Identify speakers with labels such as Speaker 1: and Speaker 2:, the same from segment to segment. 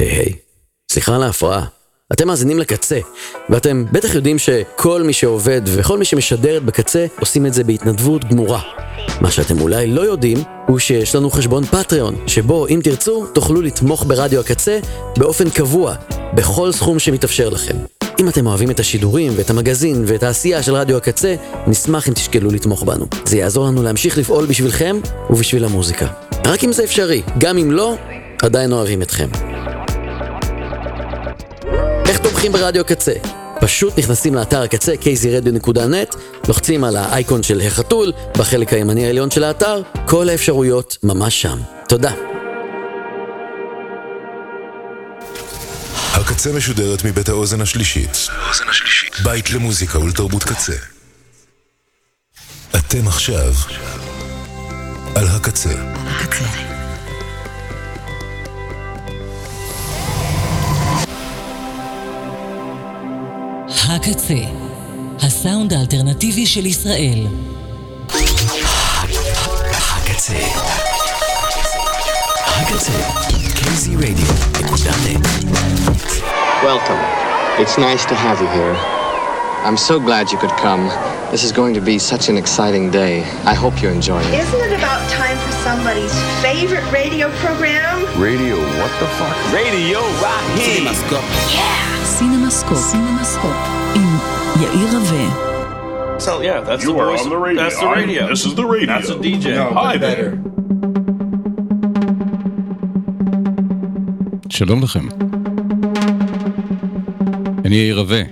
Speaker 1: היי היי. סליחה על ההפרעה. אתם מאזינים לקצה, ואתם בטח יודעים שכל מי שעובד וכל מי שמשדרת בקצה עושים את זה בהתנדבות גמורה. מה שאתם אולי לא יודעים, הוא שיש לנו חשבון פטריון, שבו אם תרצו, תוכלו לתמוך ברדיו הקצה באופן קבוע, בכל סכום שמתאפשר לכם. אם אתם אוהבים את השידורים ואת המגזין ואת העשייה של רדיו הקצה, נשמח אם תשקלו לתמוך בנו. זה יעזור לנו להמשיך לפעול בשבילכם ובשביל המוזיקה. רק אם זה אפשרי, גם אם לא, עדיין אוהבים אתכם. איך תומכים ברדיו קצה? פשוט נכנסים לאתר הקצה kzradio.net, לוחצים על האייקון של החתול בחלק הימני העליון של האתר, כל האפשרויות ממש שם. תודה.
Speaker 2: הקצה משודרת מבית האוזן השלישית. בית למוזיקה ולתרבות קצה. אתם עכשיו על הקצה. הקצה.
Speaker 3: הקצה, הסאונד האלטרנטיבי של ישראל.
Speaker 1: הקצה. הקצה. kzradio.net
Speaker 4: Welcome. It's nice to have you here. I'm so glad you could come. This is going to be such an exciting day. I hope you enjoy it.
Speaker 5: Isn't it about time for somebody's favorite radio program?
Speaker 6: Radio, what the fuck?
Speaker 7: Radio Rocky.
Speaker 3: סינמסקופ. סינמסקופ. עם יאיר רווה.
Speaker 7: So yeah, that's
Speaker 6: You
Speaker 7: the
Speaker 6: are
Speaker 7: voice.
Speaker 6: on the radio.
Speaker 7: That's the
Speaker 6: I'm-
Speaker 7: radio.
Speaker 6: this is the radio.
Speaker 7: That's a DJ.
Speaker 6: Hi there.
Speaker 8: שלום לכם. אני יאיר רווה,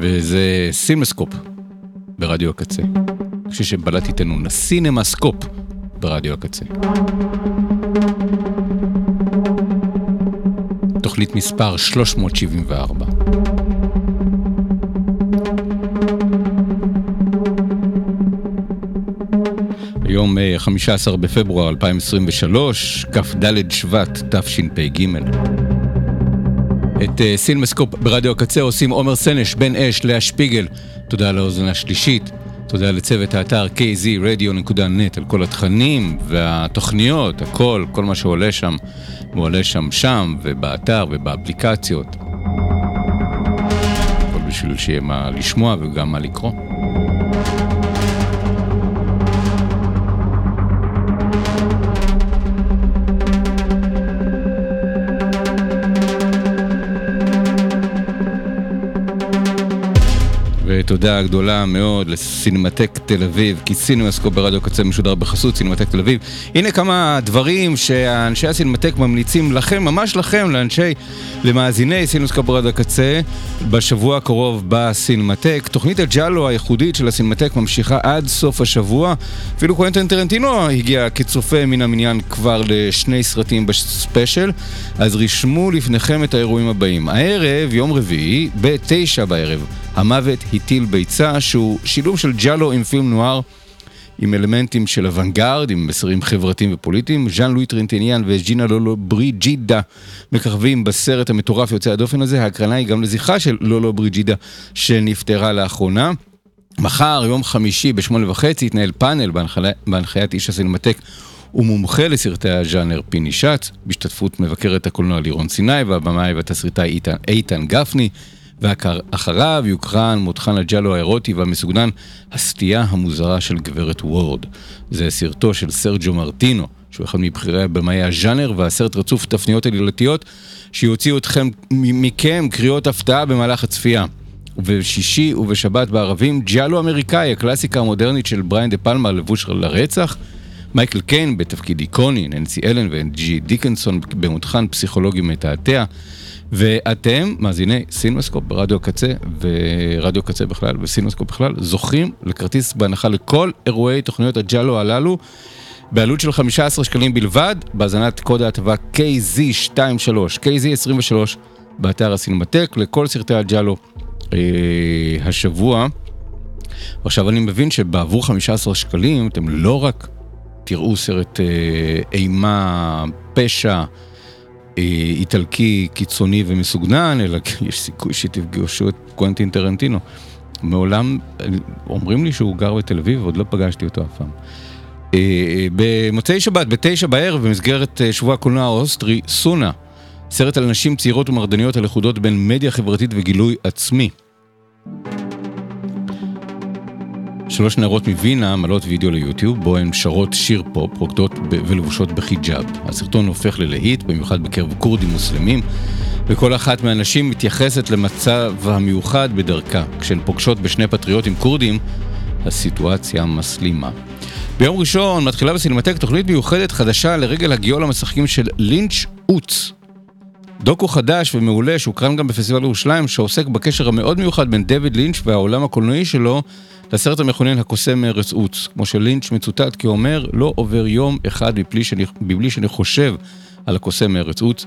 Speaker 8: וזה סינמסקופ ברדיו הקצה. כפי שבלט איתנו סינמסקופ ברדיו הקצה. תוכנית מספר 374. היום אה, 15 בפברואר 2023, כ"ד שבט תשפ"ג. את אה, סילמסקופ ברדיו הקצה עושים עומר סנש, בן אש, לאה שפיגל. תודה על האוזן השלישית. תודה לצוות האתר kzradio.net על כל התכנים והתוכניות, הכל, כל מה שעולה שם, הוא עולה שם שם, ובאתר ובאפליקציות. הכל בשביל שיהיה מה לשמוע וגם מה לקרוא. ותודה גדולה מאוד לסינמטק תל אביב, כי סינמסקופ ברדיו קצה משודר בחסות סינמטק תל אביב. הנה כמה דברים שאנשי הסינמטק ממליצים לכם, ממש לכם, לאנשי, למאזיני סינמסקופ ברדיו קצה, בשבוע הקרוב בסינמטק. תוכנית הג'אלו הייחודית של הסינמטק ממשיכה עד סוף השבוע. אפילו קוונטין טרנטינו הגיע כצופה מן המניין כבר לשני סרטים ב special, אז רשמו לפניכם את האירועים הבאים. הערב, יום רביעי, בתשע בערב. המוות הטיל ביצה, שהוא שילוב של ג'אלו עם פילם נואר, עם אלמנטים של אוונגרד, עם מסרים חברתיים ופוליטיים. ז'אן לואי טרינטיניאן וג'ינה לולובריג'ידה מככבים בסרט המטורף יוצא הדופן הזה. ההקרנה היא גם לזכרה של לולובריג'ידה שנפטרה לאחרונה. מחר, יום חמישי בשמונה וחצי, יתנהל פאנל בהנחי- בהנחיית איש הסינמטק ומומחה לסרטי הז'אנר פיני שץ, בהשתתפות מבקרת הקולנוע לירון סיני והבמאי והתסריטאי איתן, איתן גפני. ואחריו יוקרן מותחן הג'אלו האירוטי והמסוגנן הסטייה המוזרה של גברת וורד. זה סרטו של סרג'ו מרטינו, שהוא אחד מבכירי במאי הז'אנר והסרט רצוף תפניות עלילתיות שיוציאו מכם קריאות הפתעה במהלך הצפייה. ובשישי ובשבת בערבים, ג'יאלו אמריקאי, הקלאסיקה המודרנית של בריין דה פלמה, לבוש לרצח. מייקל קיין בתפקיד איקוני, ננסי אלן ואנג'י דיקינסון במותחן פסיכולוגי מתעתע. ואתם, מאזיני סינמסקופ ברדיו הקצה ורדיו קצה בכלל וסינמסקופ בכלל, זוכים לכרטיס בהנחה לכל אירועי תוכניות הג'אלו הללו בעלות של 15 שקלים בלבד, בהזנת קוד ההטבה KZ23, KZ23 באתר הסינמטק לכל סרטי הג'אלו אה, השבוע. עכשיו אני מבין שבעבור 15 שקלים אתם לא רק תראו סרט אה, אימה, פשע, איטלקי קיצוני ומסוגנן, אלא יש סיכוי שתפגשו את קוונטין טרנטינו. מעולם, אה, אומרים לי שהוא גר בתל אביב, ועוד לא פגשתי אותו אף פעם. אה, במוצאי שבת, בתשע בערב, במסגרת אה, שבוע הקולנוע האוסטרי, סונה, סרט על נשים צעירות ומרדניות הלכודות בין מדיה חברתית וגילוי עצמי. שלוש נערות מווינה מעלות וידאו ליוטיוב, בו הן שרות שיר פופ, רוקדות ולבושות בחיג'אב. הסרטון הופך ללהיט, במיוחד בקרב כורדים מוסלמים, וכל אחת מהנשים מתייחסת למצב המיוחד בדרכה. כשהן פוגשות בשני פטריוטים כורדים, הסיטואציה מסלימה. ביום ראשון מתחילה בסינמטק תוכנית מיוחדת חדשה לרגל הגיעו למשחקים של לינץ' אוץ. דוקו חדש ומעולה שהוקרן גם בפסטיבל ירושלים, שעוסק בקשר המאוד מיוחד בין דויד לינץ' והעולם הקולנועי שלו לסרט המכונן הקוסם מארץ עוץ. כמו שלינץ' מצוטט כי אומר, לא עובר יום אחד מבלי שאני, מבלי שאני חושב על הקוסם מארץ עוץ.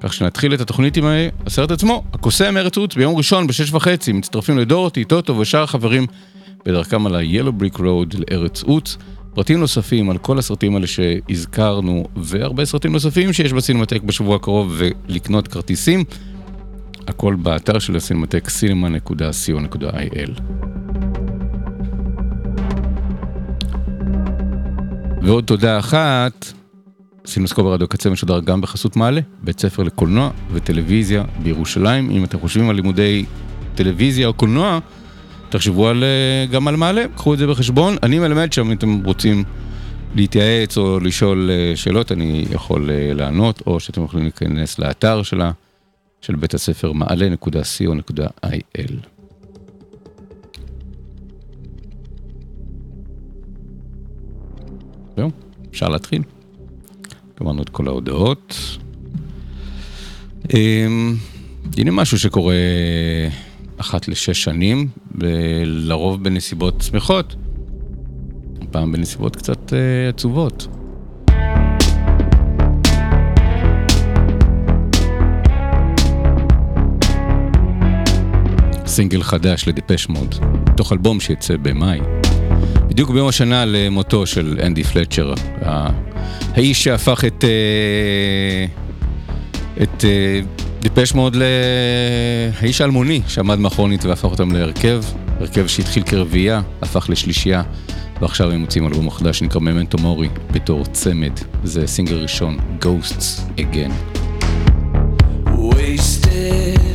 Speaker 8: כך שנתחיל את התוכנית עם הסרט עצמו, הקוסם מארץ עוץ, ביום ראשון בשש וחצי, מצטרפים לדורתי, טוטו ושאר החברים בדרכם על ה-Yellow Brick Road לארץ עוץ. פרטים נוספים על כל הסרטים האלה שהזכרנו, והרבה סרטים נוספים שיש בסינמטק בשבוע הקרוב, ולקנות כרטיסים, הכל באתר של הסינמטק cinema.co.il. ועוד תודה אחת, סינמסקופ ברדיו קצה משודר גם בחסות מעלה, בית ספר לקולנוע וטלוויזיה בירושלים. אם אתם חושבים על לימודי טלוויזיה או קולנוע, תחשבו על, אה, גם על מעלה, קחו את זה בחשבון. אני מלמד שם אם אתם רוצים להתייעץ או לשאול אה, שאלות, אני יכול אה, לענות, או שאתם יכולים להיכנס לאתר שלה, של בית הספר מעלה.co.il. זהו, אפשר להתחיל. גמרנו את כל ההודעות. אמ, הנה משהו שקורה אחת לשש שנים, לרוב בנסיבות שמחות, פעם בנסיבות קצת אה, עצובות. סינגל חדש לדיפש מוד, תוך אלבום שיצא במאי. בדיוק ביום השנה למותו של אנדי פלצ'ר, האיש שהפך את... אה, את אה, דיפש מאוד לאיש האלמוני שעמד מאחורנית והפך אותם להרכב, הרכב שהתחיל כרביעייה, הפך לשלישייה, ועכשיו הם מוצאים אלבום חדש שנקרא ממנטו מורי בתור צמד, זה סינגל ראשון, Ghosts Again.
Speaker 3: סינמסקופ.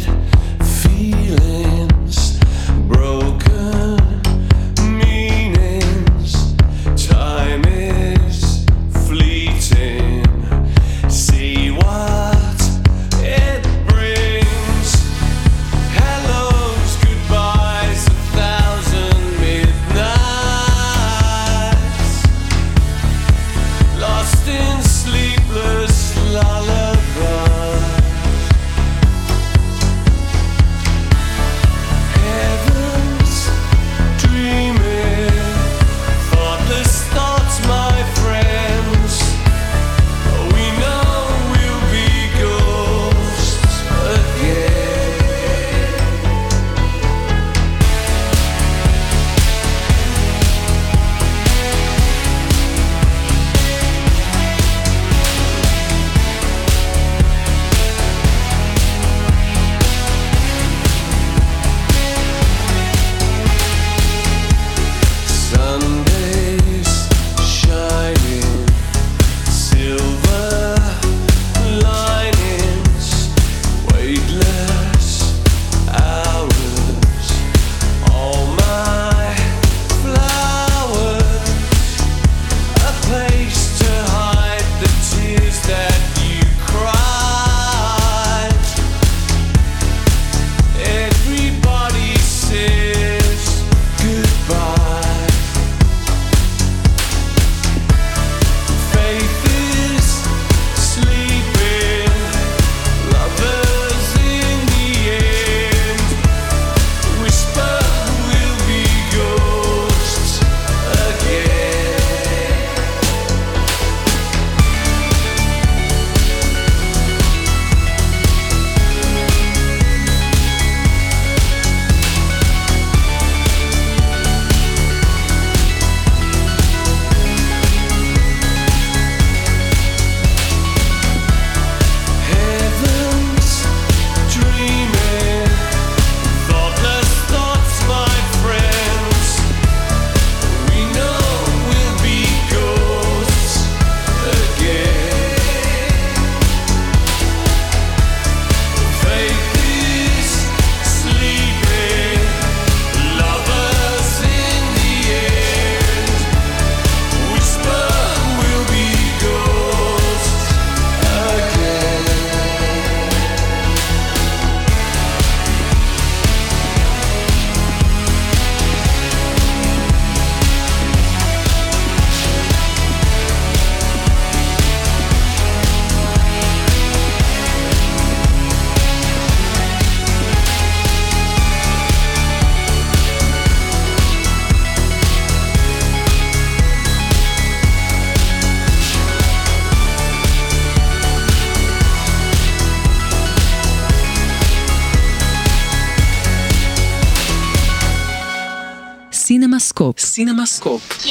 Speaker 3: סינמסקופ.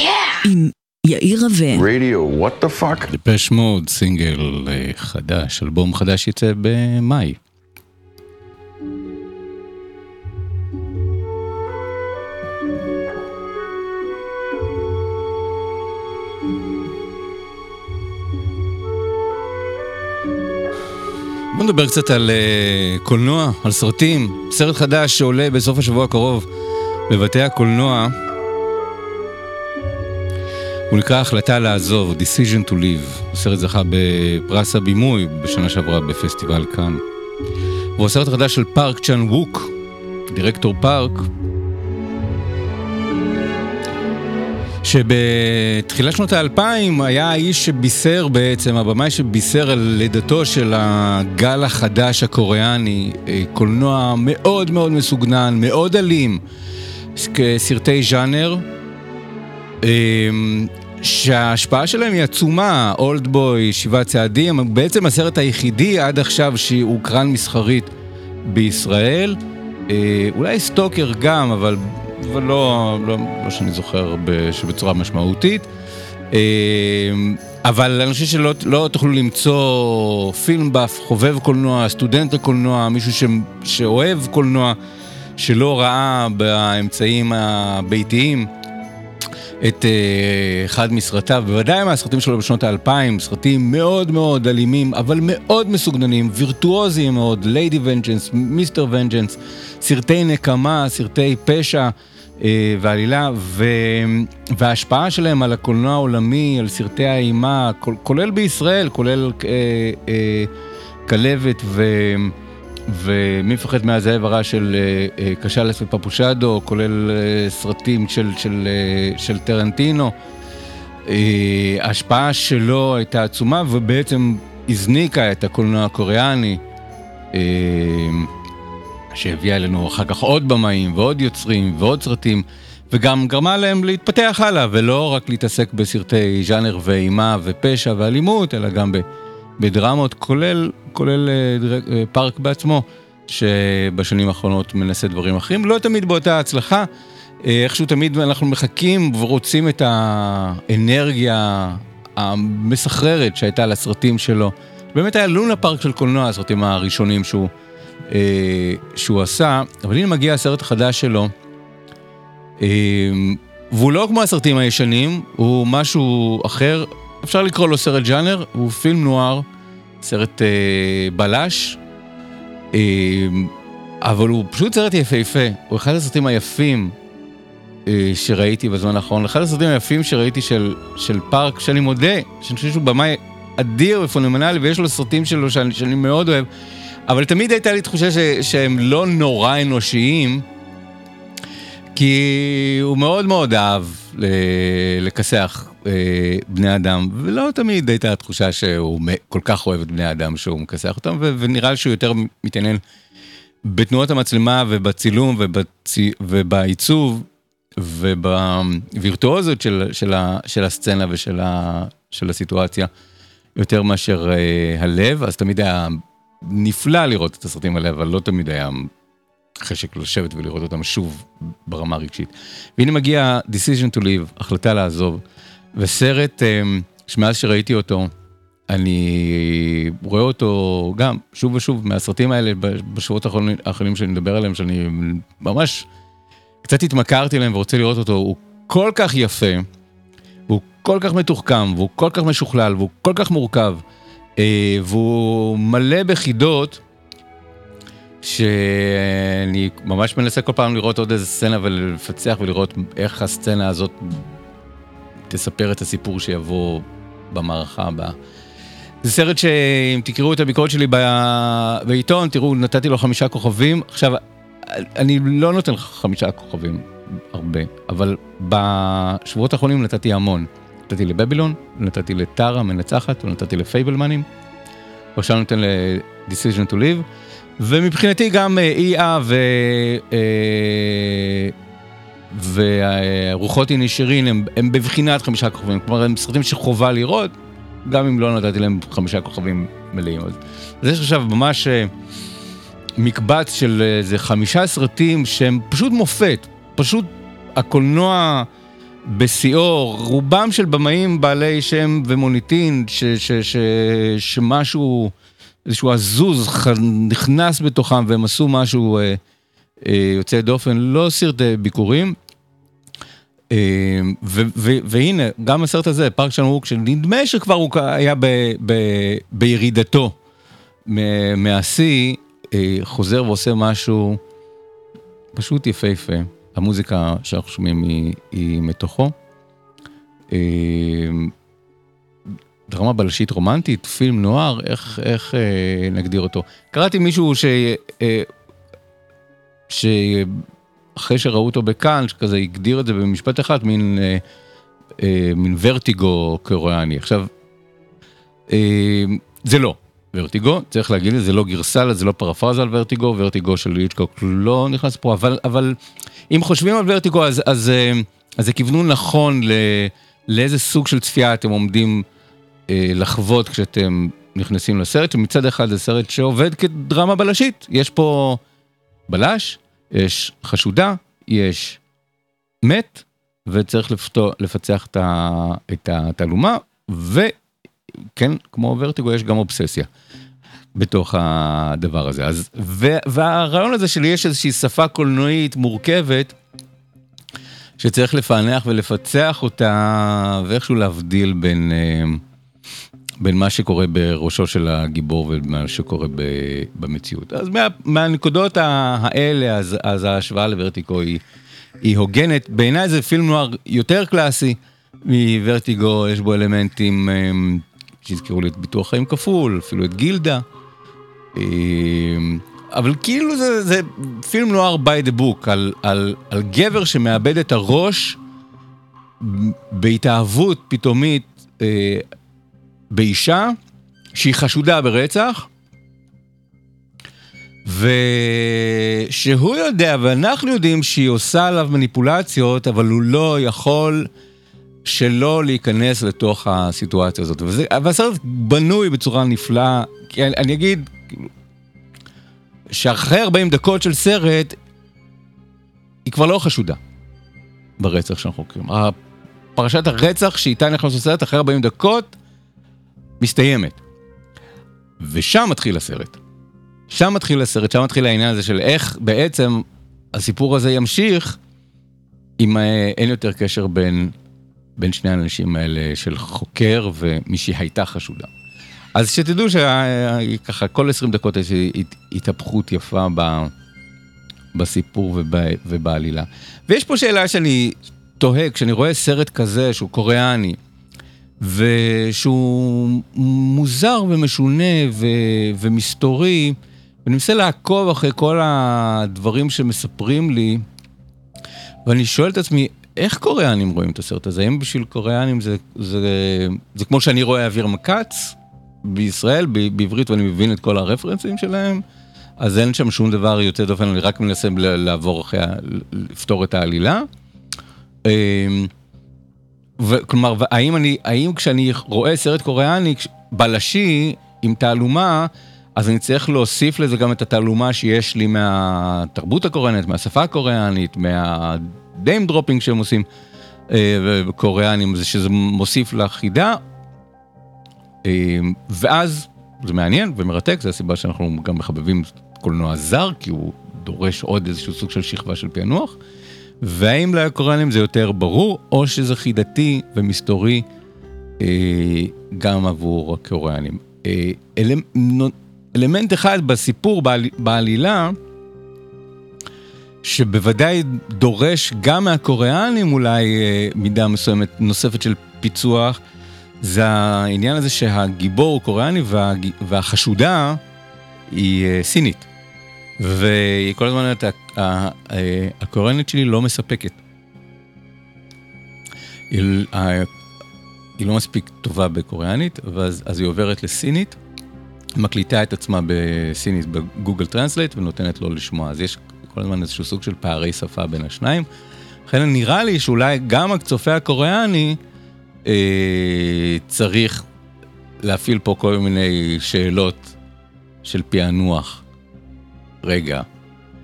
Speaker 3: עם יאיר רווה.
Speaker 6: Radio, what the fuck?
Speaker 8: דפש מוד, סינגל אה, חדש, אלבום חדש יצא במאי. בוא נדבר קצת על uh, קולנוע, על סרטים. סרט חדש שעולה בסוף השבוע הקרוב בבתי הקולנוע. הוא נקרא החלטה לעזוב, Decision to Live. הסרט זכה בפרס הבימוי בשנה שעברה בפסטיבל כאן. והוא הסרט החדש של פארק צ'אן ווק, דירקטור פארק, שבתחילת שנות האלפיים היה האיש שבישר בעצם, הבמאי שבישר על לידתו של הגל החדש הקוריאני, אה, קולנוע מאוד מאוד מסוגנן, מאוד אלים, סרטי ז'אנר. אמ, שההשפעה שלהם היא עצומה, אולד בוי, שבעה צעדים, בעצם הסרט היחידי עד עכשיו שהוקרן מסחרית בישראל, אה, אולי סטוקר גם, אבל, אבל לא, לא, לא שאני זוכר בצורה משמעותית. אמ, אבל אני חושב שלא לא תוכלו למצוא פילם באף, חובב קולנוע, סטודנט לקולנוע, מישהו ש, שאוהב קולנוע, שלא ראה באמצעים הביתיים את uh, אחד מסרטיו, בוודאי מהסרטים שלו בשנות האלפיים, סרטים מאוד מאוד אלימים, אבל מאוד מסוגננים, וירטואוזיים מאוד, ליידי ונג'נס, מיסטר ונג'נס, סרטי נקמה, סרטי פשע uh, ועלילה, ו... וההשפעה שלהם על הקולנוע העולמי, על סרטי האימה, כולל בישראל, כולל uh, uh, כלבת ו... ומי מפחד מהזאב הרע של אה, אה, קשלס ופפושדו, כולל אה, סרטים של, של, של טרנטינו. ההשפעה שלו הייתה עצומה ובעצם הזניקה את הקולנוע הקוריאני, שהביאה אלינו אחר כך עוד במאים ועוד יוצרים ועוד סרטים, וגם גרמה להם להתפתח הלאה, ולא רק להתעסק בסרטי ז'אנר ואימה ופשע ואלימות, אלא גם ב... בדרמות, כולל, כולל אה, אה, פארק בעצמו, שבשנים האחרונות מנסה דברים אחרים, לא תמיד באותה הצלחה, אה, איכשהו תמיד אנחנו מחכים ורוצים את האנרגיה המסחררת שהייתה לסרטים שלו. באמת היה לונה פארק של קולנוע, הסרטים הראשונים שהוא, שהוא עשה, אבל הנה מגיע הסרט החדש שלו. והוא לא כמו הסרטים הישנים, הוא משהו אחר, אפשר לקרוא לו סרט ג'אנר, הוא פילם נוער, סרט אה, בלש, אה, אבל הוא פשוט סרט יפהפה, הוא אחד הסרטים היפים אה, שראיתי בזמן האחרון, אחד הסרטים היפים שראיתי של, של פארק, שאני מודה, שאני חושב שהוא במאי אדיר ופונומנלי, ויש לו סרטים שלו שאני, שאני מאוד אוהב, אבל תמיד הייתה לי תחושה ש, שהם לא נורא אנושיים. כי הוא מאוד מאוד אהב לכסח בני אדם, ולא תמיד הייתה התחושה שהוא כל כך אוהב את בני האדם שהוא מכסח אותם, ונראה לי שהוא יותר מתעניין בתנועות המצלמה ובצילום ובצ... ובעיצוב ובווירטואוזיות של, של, ה... של הסצנה ושל ה... של הסיטואציה, יותר מאשר uh, הלב, אז תמיד היה נפלא לראות את הסרטים האלה, אבל לא תמיד היה חשק לשבת ולראות אותם שוב ברמה הרגשית. והנה מגיע decision to leave, החלטה לעזוב, וסרט אמ, שמאז שראיתי אותו, אני רואה אותו גם שוב ושוב מהסרטים האלה בשבועות האחרונים שאני מדבר עליהם, שאני ממש קצת התמכרתי להם ורוצה לראות אותו, הוא כל כך יפה, הוא כל כך מתוחכם, והוא כל כך משוכלל, והוא כל כך מורכב, אה, והוא מלא בחידות. שאני ממש מנסה כל פעם לראות עוד איזה סצנה ולפצח ולראות איך הסצנה הזאת תספר את הסיפור שיבוא במערכה הבאה. זה סרט שאם תקראו את הביקורת שלי בעיתון, תראו, נתתי לו חמישה כוכבים. עכשיו, אני לא נותן לך חמישה כוכבים הרבה, אבל בשבועות האחרונים נתתי המון. נתתי לבבילון, נתתי לטרה מנצחת, ונתתי לפייבלמנים. ועכשיו נותן ל-Decision to Live. ומבחינתי גם איה ו... ורוחות היא נשארין הם, הם בבחינת חמישה כוכבים, כלומר הם סרטים שחובה לראות, גם אם לא נתתי להם חמישה כוכבים מלאים. אז יש עכשיו ממש מקבץ של איזה חמישה סרטים שהם פשוט מופת, פשוט הקולנוע בשיאו, רובם של במאים בעלי שם ומוניטין, ש, ש, ש, שמשהו, איזשהו עזוז נכנס בתוכם והם עשו משהו אה, אה, יוצא דופן, לא סרטי ביקורים. אה, ו, ו, והנה, גם הסרט הזה, פארק שלנוק, שנדמה שכבר הוא היה ב, ב, בירידתו מהשיא, אה, חוזר ועושה משהו פשוט יפהפה. המוזיקה שאנחנו שומעים היא, היא מתוכו. אה, דרמה בלשית רומנטית, פילם נוער, איך, איך אה, נגדיר אותו? קראתי מישהו ש... אה, שאחרי שראו אותו בכאן, שכזה הגדיר את זה במשפט אחד, מין, אה, אה, מין ורטיגו קוריאני. עכשיו, אה, זה לא. ורטיגו, צריך להגיד זה לא גרסה, זה לא פרפרזה על ורטיגו, ורטיגו של ליצ'קוק לא נכנס פה, אבל, אבל אם חושבים על ורטיגו, אז, אז, אה, אז זה כיוונו נכון ל, לאיזה סוג של צפייה אתם עומדים אה, לחוות כשאתם נכנסים לסרט, שמצד אחד זה סרט שעובד כדרמה בלשית, יש פה בלש, יש חשודה, יש מת, וצריך לפתור, לפצח את התעלומה, ו... כן, כמו ורטיגו יש גם אובססיה בתוך הדבר הזה. אז, ו, והרעיון הזה שלי יש איזושהי שפה קולנועית מורכבת, שצריך לפענח ולפצח אותה, ואיכשהו להבדיל בין, אה, בין מה שקורה בראשו של הגיבור ומה שקורה במציאות. אז מה, מהנקודות האלה, אז, אז ההשוואה לוורטיקו היא, היא הוגנת. בעיניי זה פילם נוער יותר קלאסי מוורטיגו, יש בו אלמנטים אה, שהזכירו לי את ביטוח חיים כפול, אפילו את גילדה. אמ, אבל כאילו זה, זה פילם נוער by the book, על, על, על גבר שמאבד את הראש בהתאהבות פתאומית אה, באישה שהיא חשודה ברצח, ושהוא יודע ואנחנו יודעים שהיא עושה עליו מניפולציות, אבל הוא לא יכול שלא להיכנס לתוך הסיטואציה הזאת. וזה, והסרט בנוי בצורה נפלאה, כי אני, אני אגיד, שאחרי 40 דקות של סרט, היא כבר לא חשודה ברצח שאנחנו חוקרים. פרשת הרצח שאיתה נכנס לסרט אחרי 40 דקות, מסתיימת. ושם מתחיל הסרט. שם מתחיל הסרט, שם מתחיל העניין הזה של איך בעצם הסיפור הזה ימשיך אם אה, אין יותר קשר בין בין שני האנשים האלה של חוקר ומי שהייתה חשודה. אז שתדעו שככה כל 20 דקות יש התהפכות יפה ב, בסיפור וב, ובעלילה. ויש פה שאלה שאני תוהה, כשאני רואה סרט כזה שהוא קוריאני, ושהוא מוזר ומשונה ו, ומסתורי, ואני מנסה לעקוב אחרי כל הדברים שמספרים לי, ואני שואל את עצמי, איך קוריאנים רואים את הסרט הזה? האם בשביל קוריאנים זה, זה, זה, כמו שאני רואה אוויר מקץ בישראל, ב, בעברית, ואני מבין את כל הרפרנסים שלהם, אז אין שם שום דבר יוצא דופן, אני רק מנסה לעבור אחרי, לפתור את העלילה. כלומר, האם, אני, האם כשאני רואה סרט קוריאני בלשי עם תעלומה, אז אני צריך להוסיף לזה גם את התעלומה שיש לי מהתרבות הקוריאנית, מהשפה הקוריאנית, מה... name dropping שהם עושים, אה, קוריאנים, זה שזה מוסיף לחידה, אה, ואז זה מעניין ומרתק, זו הסיבה שאנחנו גם מחבבים קולנוע זר, כי הוא דורש עוד איזשהו סוג של שכבה של פענוח, והאם לקוריאנים זה יותר ברור, או שזה חידתי ומסתורי אה, גם עבור הקוריאנים. אלמנט אחד בסיפור, בעלילה, שבוודאי דורש גם מהקוריאנים אולי אה, מידה מסוימת נוספת של פיצוח, זה העניין הזה שהגיבור הוא קוריאני וה, והחשודה היא אה, סינית. והיא כל הזמן הקוריאנית שלי לא מספקת. היא, היא לא מספיק טובה בקוריאנית, ואז, אז היא עוברת לסינית, מקליטה את עצמה בסינית ב Google Translate ונותנת לו לשמוע. אז יש כל הזמן איזשהו סוג של פערי שפה בין השניים. לכן נראה לי שאולי גם הצופה הקוריאני אה, צריך להפעיל פה כל מיני שאלות של פענוח. רגע,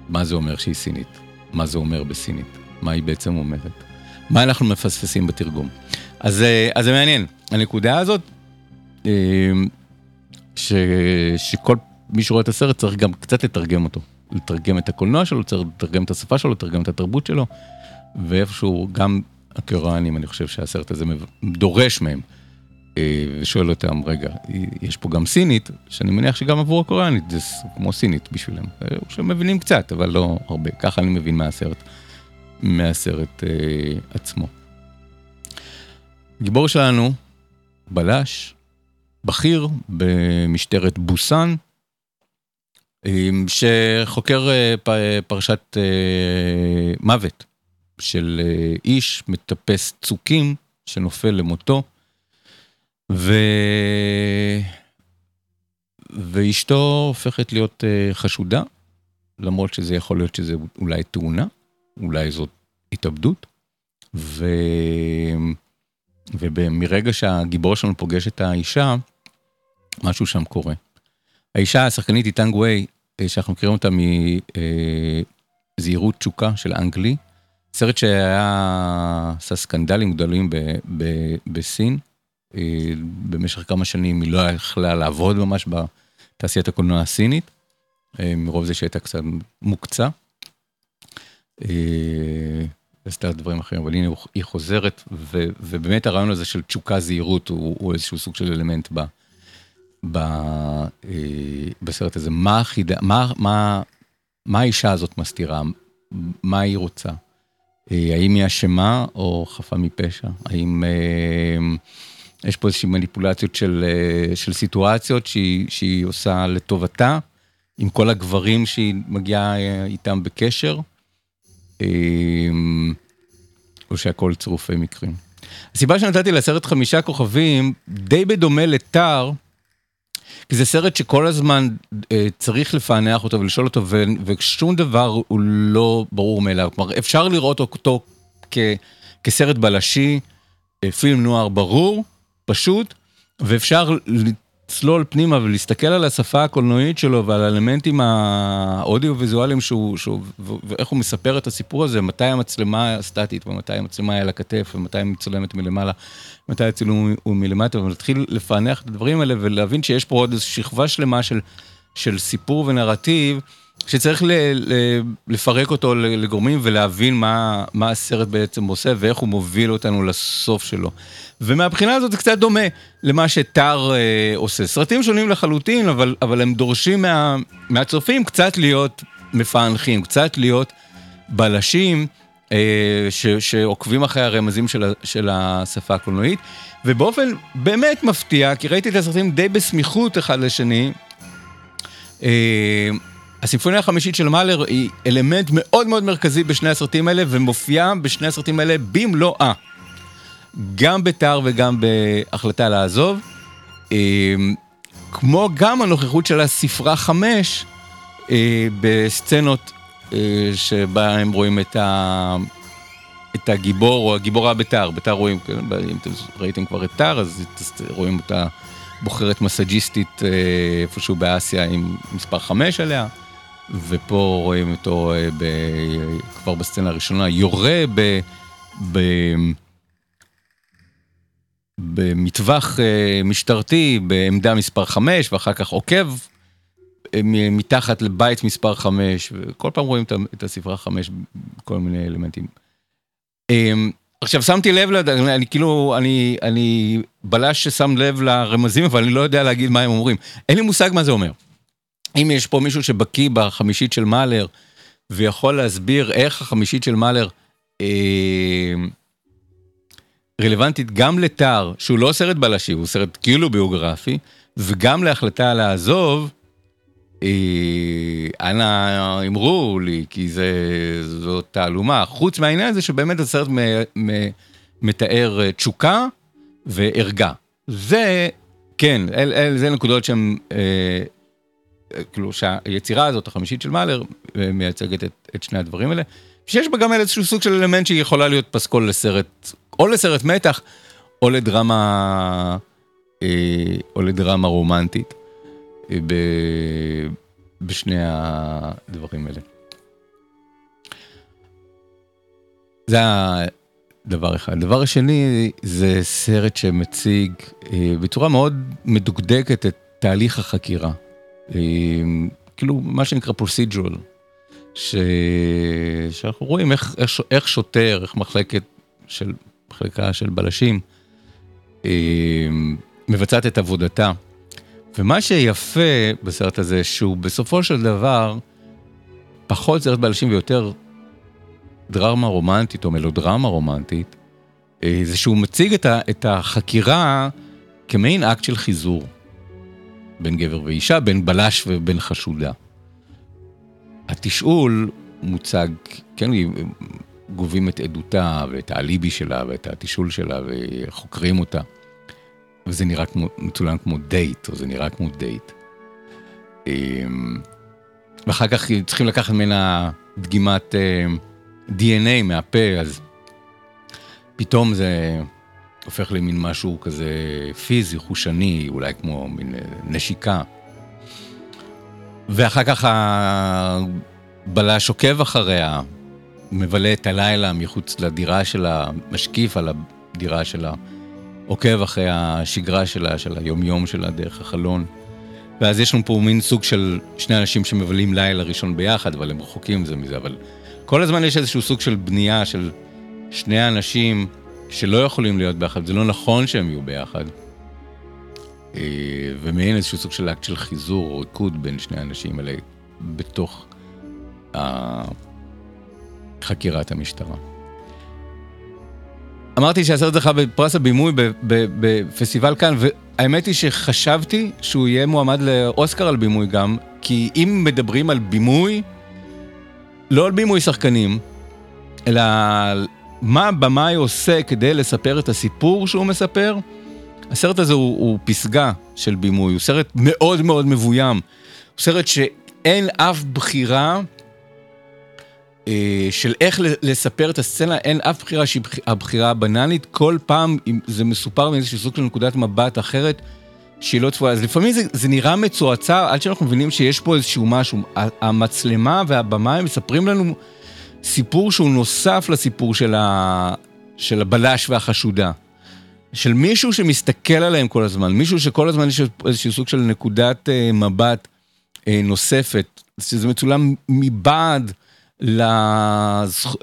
Speaker 8: מה זה אומר שהיא סינית? מה זה אומר בסינית? מה היא בעצם אומרת. מה אנחנו מפספסים בתרגום. אז, אה, אז זה מעניין, הנקודה הזאת, אה, ש, שכל מי שרואה את הסרט צריך גם קצת לתרגם אותו. לתרגם את הקולנוע שלו, צריך לתרגם את השפה שלו, לתרגם את התרבות שלו, ואיפשהו גם הקוריאנים, אני חושב שהסרט הזה דורש מהם. אה, ושואל אותם, רגע, יש פה גם סינית, שאני מניח שגם עבור הקוריאנית זה כמו סינית בשבילם. אה, שהם מבינים קצת, אבל לא הרבה. ככה אני מבין מהסרט, מהסרט אה, עצמו. גיבור שלנו, בלש, בכיר במשטרת בוסן, אה, שחוקר פרשת מוות של איש מטפס צוקים שנופל למותו. ו... ואשתו הופכת להיות uh, חשודה, למרות שזה יכול להיות שזה אולי תאונה, אולי זאת התאבדות. ו... ומרגע שהגיבור שלנו פוגש את האישה, משהו שם קורה. האישה, השחקנית היא טאנג ווי, אה, שאנחנו מכירים אותה מזהירות תשוקה של אנגלי, סרט שהיה, עשה סקנדלים גדולים ב, ב, בסין. אה, במשך כמה שנים היא לא יכלה לעבוד ממש בתעשיית הקולנוע הסינית, אה, מרוב זה שהייתה קצת מוקצה. אה, עשתה דברים אחרים, אבל הנה היא חוזרת, ו, ובאמת הרעיון הזה של תשוקה זהירות הוא, הוא איזשהו סוג של אלמנט ב, ב, בסרט הזה. מה החידה, מה, מה, מה האישה הזאת מסתירה? מה היא רוצה? האם היא אשמה או חפה מפשע? האם... יש פה איזושהי מניפולציות של, אה, של סיטואציות שהיא, שהיא עושה לטובתה, עם כל הגברים שהיא מגיעה אה, איתם בקשר, אה, או שהכל צירופי מקרים. הסיבה שנתתי לסרט חמישה כוכבים, די בדומה לטאר, כי זה סרט שכל הזמן אה, צריך לפענח אותו ולשאול אותו, ו, ושום דבר הוא לא ברור מאליו. כלומר, אפשר לראות אותו כ, כסרט בלשי, פילם נוער ברור, פשוט, ואפשר לצלול פנימה ולהסתכל על השפה הקולנועית שלו ועל האלמנטים האודיו-ויזואליים שהוא, שהוא, ואיך הוא מספר את הסיפור הזה, מתי המצלמה הסטטית ומתי המצלמה היא על הכתף ומתי היא מצולמת מלמעלה, מתי הצילום הוא מלמטה, ולהתחיל לפענח את הדברים האלה ולהבין שיש פה עוד איזו שכבה שלמה של, של סיפור ונרטיב. שצריך ל, ל, לפרק אותו לגורמים ולהבין מה, מה הסרט בעצם עושה ואיך הוא מוביל אותנו לסוף שלו. ומהבחינה הזאת זה קצת דומה למה שטאר אה, עושה. סרטים שונים לחלוטין, אבל, אבל הם דורשים מה, מהצופים קצת להיות מפענחים, קצת להיות בלשים אה, ש, שעוקבים אחרי הרמזים של, של השפה הקולנועית. ובאופן באמת מפתיע, כי ראיתי את הסרטים די בסמיכות אחד לשני, אה, הסימפוניה החמישית של מאלר היא אלמנט מאוד מאוד מרכזי בשני הסרטים האלה, ומופיעה בשני הסרטים האלה במלואה. גם בתאר וגם בהחלטה לעזוב. אמ, כמו גם הנוכחות של הספרה חמש אה, בסצנות אה, שבה הם רואים את, ה... את הגיבור או הגיבורה בתאר. בתאר רואים, כן, אם אתם ראיתם כבר את תאר, אז רואים אותה בוחרת מסאג'יסטית אה, איפשהו באסיה עם מספר חמש עליה. ופה רואים אותו אה, ב, כבר בסצנה הראשונה, יורה ב, ב, במטווח אה, משטרתי בעמדה מספר 5, ואחר כך עוקב אה, מתחת לבית מספר 5, וכל פעם רואים את הספרה 5, כל מיני אלמנטים. עכשיו שמתי לב, אני כאילו, אני, אני בלש ששם לב לרמזים, אבל אני לא יודע להגיד מה הם אומרים. אין לי מושג מה זה אומר. אם יש פה מישהו שבקיא בחמישית של מאלר, ויכול להסביר איך החמישית של מאלר אה, רלוונטית גם לתאר, שהוא לא סרט בלשי, הוא סרט כאילו ביוגרפי, וגם להחלטה לעזוב, אה, אנא אמרו לי, כי זה, זו תעלומה. חוץ מהעניין הזה שבאמת הסרט מ, מ, מתאר אה, תשוקה וערגה. זה, כן, אל, אל, זה נקודות שהן... אה, כאילו שהיצירה הזאת, החמישית של מאלר, מייצגת את, את שני הדברים האלה. שיש בה גם איזשהו סוג של אלמנט שהיא יכולה להיות פסקול לסרט, או לסרט מתח, או לדרמה, אה, או לדרמה רומנטית, אה, בשני הדברים האלה. זה הדבר אחד. הדבר השני זה סרט שמציג אה, בצורה מאוד מדוקדקת את תהליך החקירה. כאילו מה שנקרא פרוסידרול. ש... שאנחנו רואים איך, איך, איך שוטר, איך מחלקת של, מחלקה של בלשים מבצעת את עבודתה. ומה שיפה בסרט הזה, שהוא בסופו של דבר פחות סרט בלשים ויותר דרמה רומנטית או מלודרמה רומנטית, אה, זה שהוא מציג את החקירה כמעין אקט של חיזור בין גבר ואישה, בין בלש ובין חשודה. התשאול מוצג, כן, גובים את עדותה ואת האליבי שלה ואת התשאול שלה וחוקרים אותה. וזה נראה כמו, מצולם כמו דייט, או זה נראה כמו דייט. אמ, ואחר כך צריכים לקחת ממנה דגימת אמ, DNA מהפה, אז פתאום זה הופך למין משהו כזה פיזי, חושני, אולי כמו מין נשיקה. ואחר כך הבלש עוקב אחריה, מבלה את הלילה מחוץ לדירה שלה, משקיף על הדירה שלה, עוקב אחרי השגרה שלה, של היומיום שלה דרך החלון. ואז יש לנו פה מין סוג של שני אנשים שמבלים לילה ראשון ביחד, אבל הם רחוקים זה מזה, אבל כל הזמן יש איזשהו סוג של בנייה של שני אנשים שלא יכולים להיות ביחד, זה לא נכון שהם יהיו ביחד. אה, ומעין איזשהו סוג של אקט של חיזור או ריקוד בין שני האנשים האלה בתוך חקירת המשטרה. אמרתי שהסרט זכה בפרס הבימוי בפסטיבל כאן, והאמת היא שחשבתי שהוא יהיה מועמד לאוסקר על בימוי גם, כי אם מדברים על בימוי, לא על בימוי שחקנים, אלא מה במאי עושה כדי לספר את הסיפור שהוא מספר, הסרט הזה הוא, הוא פסגה של בימוי, הוא סרט מאוד מאוד מבוים. הוא סרט שאין אף בחירה אה, של איך לספר את הסצנה, אין אף בחירה שהיא הבחירה הבנאלית, כל פעם זה מסופר מאיזשהו סוג של נקודת מבט אחרת שהיא לא צפויה. אז לפעמים זה, זה נראה מצועצע עד שאנחנו מבינים שיש פה איזשהו משהו. המצלמה והבמאי מספרים לנו סיפור שהוא נוסף לסיפור של, ה, של הבלש והחשודה. של מישהו שמסתכל עליהם כל הזמן, מישהו שכל הזמן יש איזשהו סוג של נקודת uh, מבט uh, נוספת, שזה מצולם מבעד לזכ...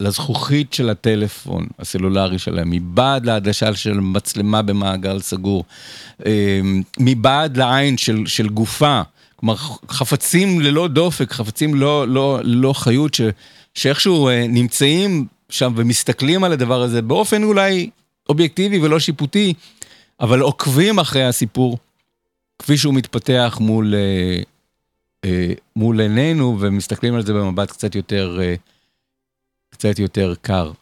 Speaker 8: לזכוכית של הטלפון הסלולרי שלהם, מבעד לעדשה של מצלמה במעגל סגור, uh, מבעד לעין של, של גופה, כלומר חפצים ללא דופק, חפצים לא, לא, לא חיות, ש, שאיכשהו uh, נמצאים שם ומסתכלים על הדבר הזה באופן אולי אובייקטיבי ולא שיפוטי, אבל עוקבים אחרי הסיפור כפי שהוא מתפתח מול, אה, אה, מול עינינו ומסתכלים על זה במבט קצת יותר, אה, קצת יותר קר.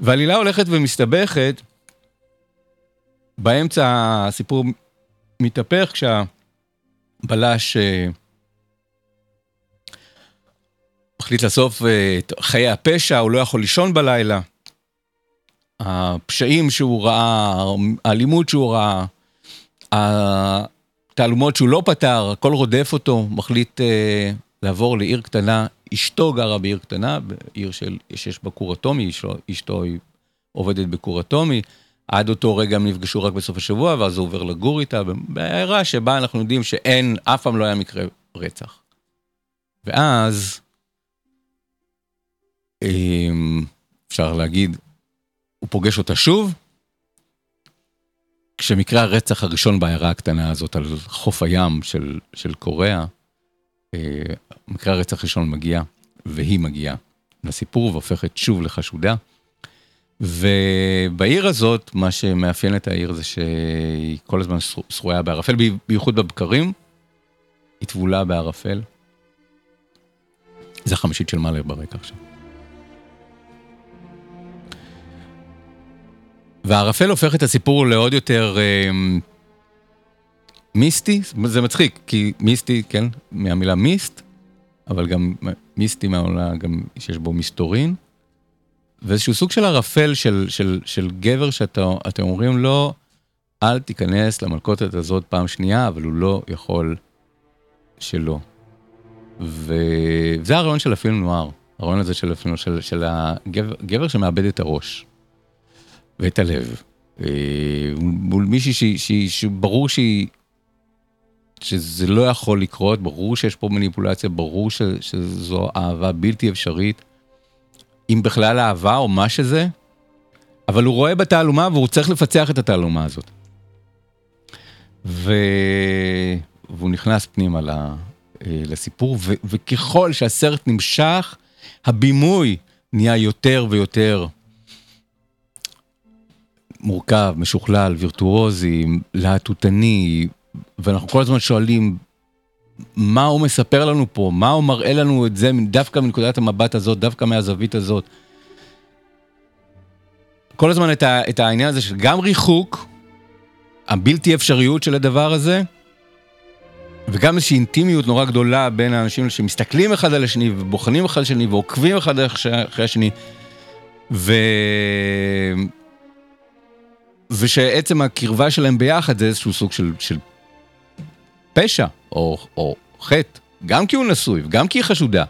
Speaker 8: ועלילה הולכת ומסתבכת, באמצע הסיפור מתהפך כשהבלש אה, מחליט לאסוף אה, את חיי הפשע, הוא לא יכול לישון בלילה. הפשעים שהוא ראה, האלימות שהוא ראה, התעלומות שהוא לא פתר, הכל רודף אותו, מחליט אה, לעבור לעיר קטנה. אשתו גרה בעיר קטנה, בעיר של, שיש בה כור אטומי, אשתו, אשתו היא עובדת בכור אטומי. עד אותו רגע הם נפגשו רק בסוף השבוע, ואז הוא עובר לגור איתה, בעיירה שבה אנחנו יודעים שאין, אף פעם לא היה מקרה רצח. ואז, אמ, אפשר להגיד, הוא פוגש אותה שוב, כשמקרה הרצח הראשון בעיירה הקטנה הזאת על חוף הים של, של קוריאה, אה, מקרה הרצח הראשון מגיע, והיא מגיעה לסיפור והופכת שוב לחשודה. ובעיר הזאת, מה שמאפיין את העיר זה שהיא כל הזמן שרויה בערפל, בייחוד בבקרים, היא טבולה בערפל. זה החמישית של מאלר ברקע עכשיו. והערפל הופך את הסיפור לעוד יותר אה, מיסטי, זה מצחיק, כי מיסטי, כן, מהמילה מיסט, אבל גם מיסטי מהעולה, גם שיש בו מסתורין. ואיזשהו סוג של ערפל של, של, של גבר שאתם אומרים לו, אל תיכנס למלכודת הזאת פעם שנייה, אבל הוא לא יכול שלא. וזה הרעיון של הפילם נוער. הרעיון הזה של, אפילו של, של הגבר שמאבד את הראש ואת הלב. אה, מול מישהי שברור שהיא, שזה לא יכול לקרות, ברור שיש פה מניפולציה, ברור ש, שזו אהבה בלתי אפשרית, אם בכלל אהבה או מה שזה, אבל הוא רואה בתעלומה והוא צריך לפצח את התעלומה הזאת. ו... והוא נכנס פנימה לסיפור, ו... וככל שהסרט נמשך, הבימוי נהיה יותר ויותר מורכב, משוכלל, וירטואוזי, להטוטני, ואנחנו כל הזמן שואלים, מה הוא מספר לנו פה? מה הוא מראה לנו את זה דווקא מנקודת המבט הזאת, דווקא מהזווית הזאת? כל הזמן את, ה, את העניין הזה של גם ריחוק, הבלתי אפשריות של הדבר הזה, וגם איזושהי אינטימיות נורא גדולה בין האנשים שמסתכלים אחד על השני ובוחנים אחד על השני ועוקבים אחד אחרי השני. ו... ושעצם הקרבה שלהם ביחד זה איזשהו סוג של, של פשע או, או חטא, גם כי הוא נשוי וגם כי היא חשודה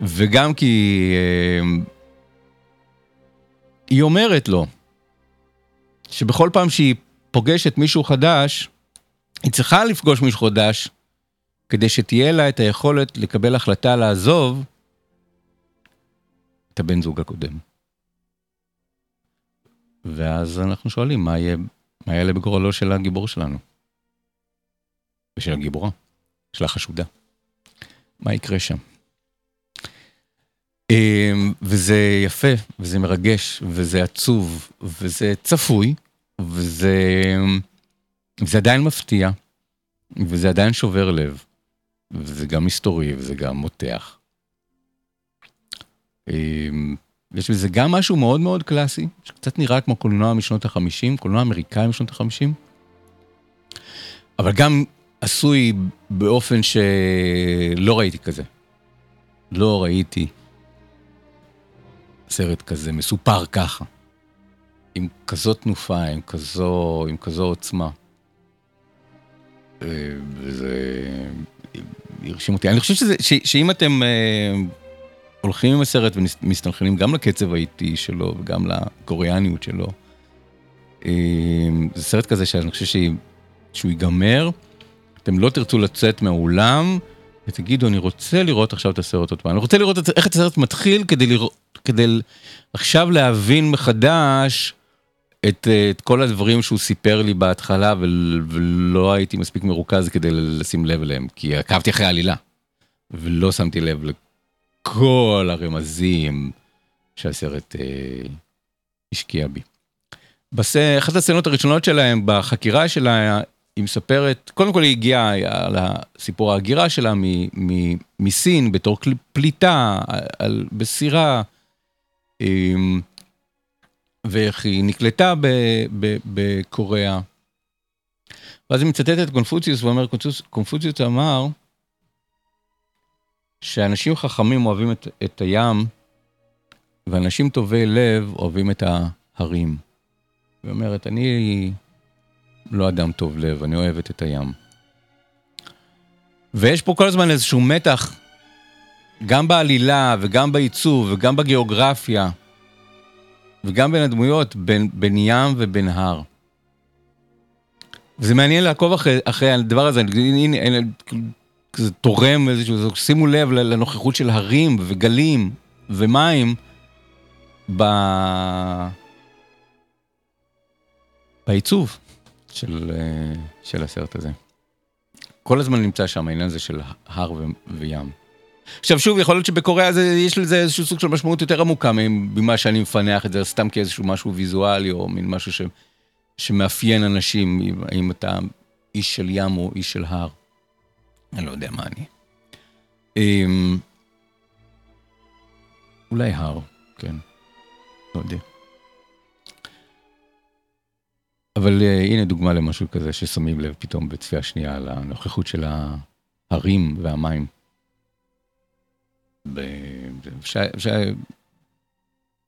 Speaker 8: וגם כי אה, היא אומרת לו שבכל פעם שהיא פוגשת מישהו חדש, היא צריכה לפגוש מישהו חדש כדי שתהיה לה את היכולת לקבל החלטה לעזוב את הבן זוג הקודם. ואז אנחנו שואלים, מה יהיה, מה יעלה בגורלו של הגיבור שלנו? ושל הגיבורה, של החשודה. מה יקרה שם? אמ, וזה יפה, וזה מרגש, וזה עצוב, וזה צפוי, וזה, וזה עדיין מפתיע, וזה עדיין שובר לב, וזה גם היסטורי, וזה גם מותח. אמ, יש בזה גם משהו מאוד מאוד קלאסי, שקצת נראה כמו קולנוע משנות החמישים, קולנוע אמריקאי משנות החמישים, אבל גם עשוי באופן שלא ראיתי כזה. לא ראיתי סרט כזה מסופר ככה, עם כזאת תנופה, עם כזו, עם כזו עוצמה. אה, וזה הרשים אותי. אני חושב שזה, ש, שאם אתם אה, הולכים עם הסרט ומסתנכרנים גם לקצב האיטי שלו וגם לקוריאניות שלו, אה, זה סרט כזה שאני חושב שהיא, שהוא ייגמר, אתם לא תרצו לצאת מהאולם ותגידו, אני רוצה לראות עכשיו את הסרט עוד פעם. אני רוצה לראות את, איך את הסרט מתחיל כדי, לראות, כדי עכשיו להבין מחדש את, את כל הדברים שהוא סיפר לי בהתחלה ולא הייתי מספיק מרוכז כדי לשים לב אליהם, כי עקבתי אחרי העלילה ולא שמתי לב לכל הרמזים שהסרט אה, השקיע בי. בס... אחת הסצנות הראשונות שלהם בחקירה שלה היא מספרת, קודם כל היא הגיעה לסיפור ההגירה שלה מ, מ, מסין בתור פליטה על, בסירה, אמ, ואיך היא נקלטה בקוריאה. ואז היא מצטטת את קונפוציוס ואומר, קונפוציוס אמר שאנשים חכמים אוהבים את, את הים, ואנשים טובי לב אוהבים את ההרים. היא אומרת, אני לא אדם טוב לב, אני אוהבת את הים. ויש פה כל הזמן איזשהו מתח, גם בעלילה וגם בעיצוב וגם בגיאוגרפיה, וגם בין הדמויות, בין, בין ים ובין הר. וזה מעניין לעקוב אחרי, אחרי הדבר הזה, הנה, הנה, זה תורם איזשהו, שימו לב לנוכחות של הרים וגלים ומים ב... בעיצוב. של, אה, של הסרט הזה. כל הזמן נמצא שם העניין הזה של הר ו- וים. עכשיו שוב, יכול להיות שבקוריאה זה, יש לזה איזשהו סוג של משמעות יותר עמוקה ממה שאני מפנח את זה, סתם כאיזשהו משהו ויזואלי או מין משהו ש, שמאפיין אנשים, האם אתה איש של ים או איש של הר. אני לא יודע מה אני. אמ, אולי הר, כן. לא יודע. אבל uh, הנה דוגמה למשהו כזה ששמים לב פתאום בצפייה שנייה על הנוכחות של ההרים והמים. ב... ש... ש...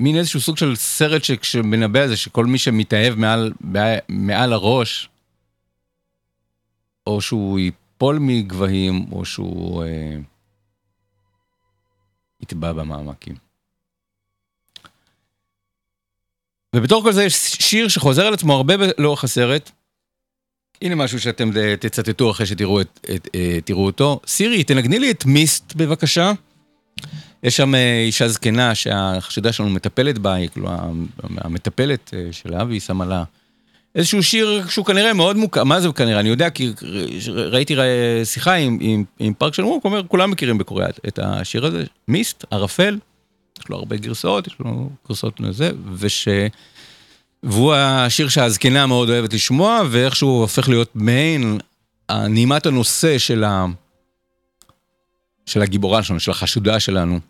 Speaker 8: מין איזשהו סוג של סרט שמנבא על זה שכל מי שמתאהב מעל, מעל הראש, או שהוא ייפול מגבהים, או שהוא אה, יטבע במעמקים. ובתור כל זה יש שיר שחוזר על עצמו הרבה לאורך הסרט. הנה משהו שאתם תצטטו אחרי שתראו את, את, את, תראו אותו. סירי, תנגני לי את מיסט בבקשה. יש שם אה, אישה זקנה שהחשודה שלנו מטפלת בה, היא כאילו המטפלת אה, של אבי שמה לה איזשהו שיר שהוא כנראה מאוד מוכר, מה זה כנראה? אני יודע כי ראיתי שיחה עם, עם, עם פארק של מוק, אומר כולם מכירים בקוריאה את השיר הזה, מיסט, ערפל, יש לו הרבה גרסאות, יש לו גרסאות לזה, וש... והוא השיר שהזקנה מאוד אוהבת לשמוע, ואיכשהו הופך להיות מעין נעימת הנושא של, ה... של הגיבורה שלנו, של החשודה שלנו.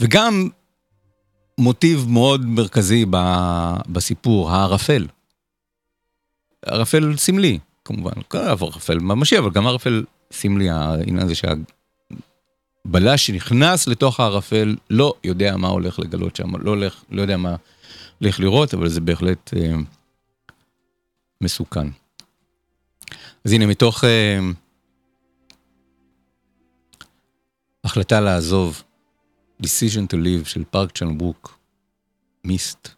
Speaker 8: וגם מוטיב מאוד מרכזי ב... בסיפור, הערפל. ערפל סמלי, כמובן, ערפל ממשי, אבל גם ערפל סמלי, העניין הזה שהבלש שנכנס לתוך הערפל לא יודע מה הולך לגלות שם, לא, הולך, לא יודע מה הולך לראות, אבל זה בהחלט אה, מסוכן. אז הנה, מתוך אה, החלטה לעזוב, decision to live של פארק צ'אנבוק, מיסט.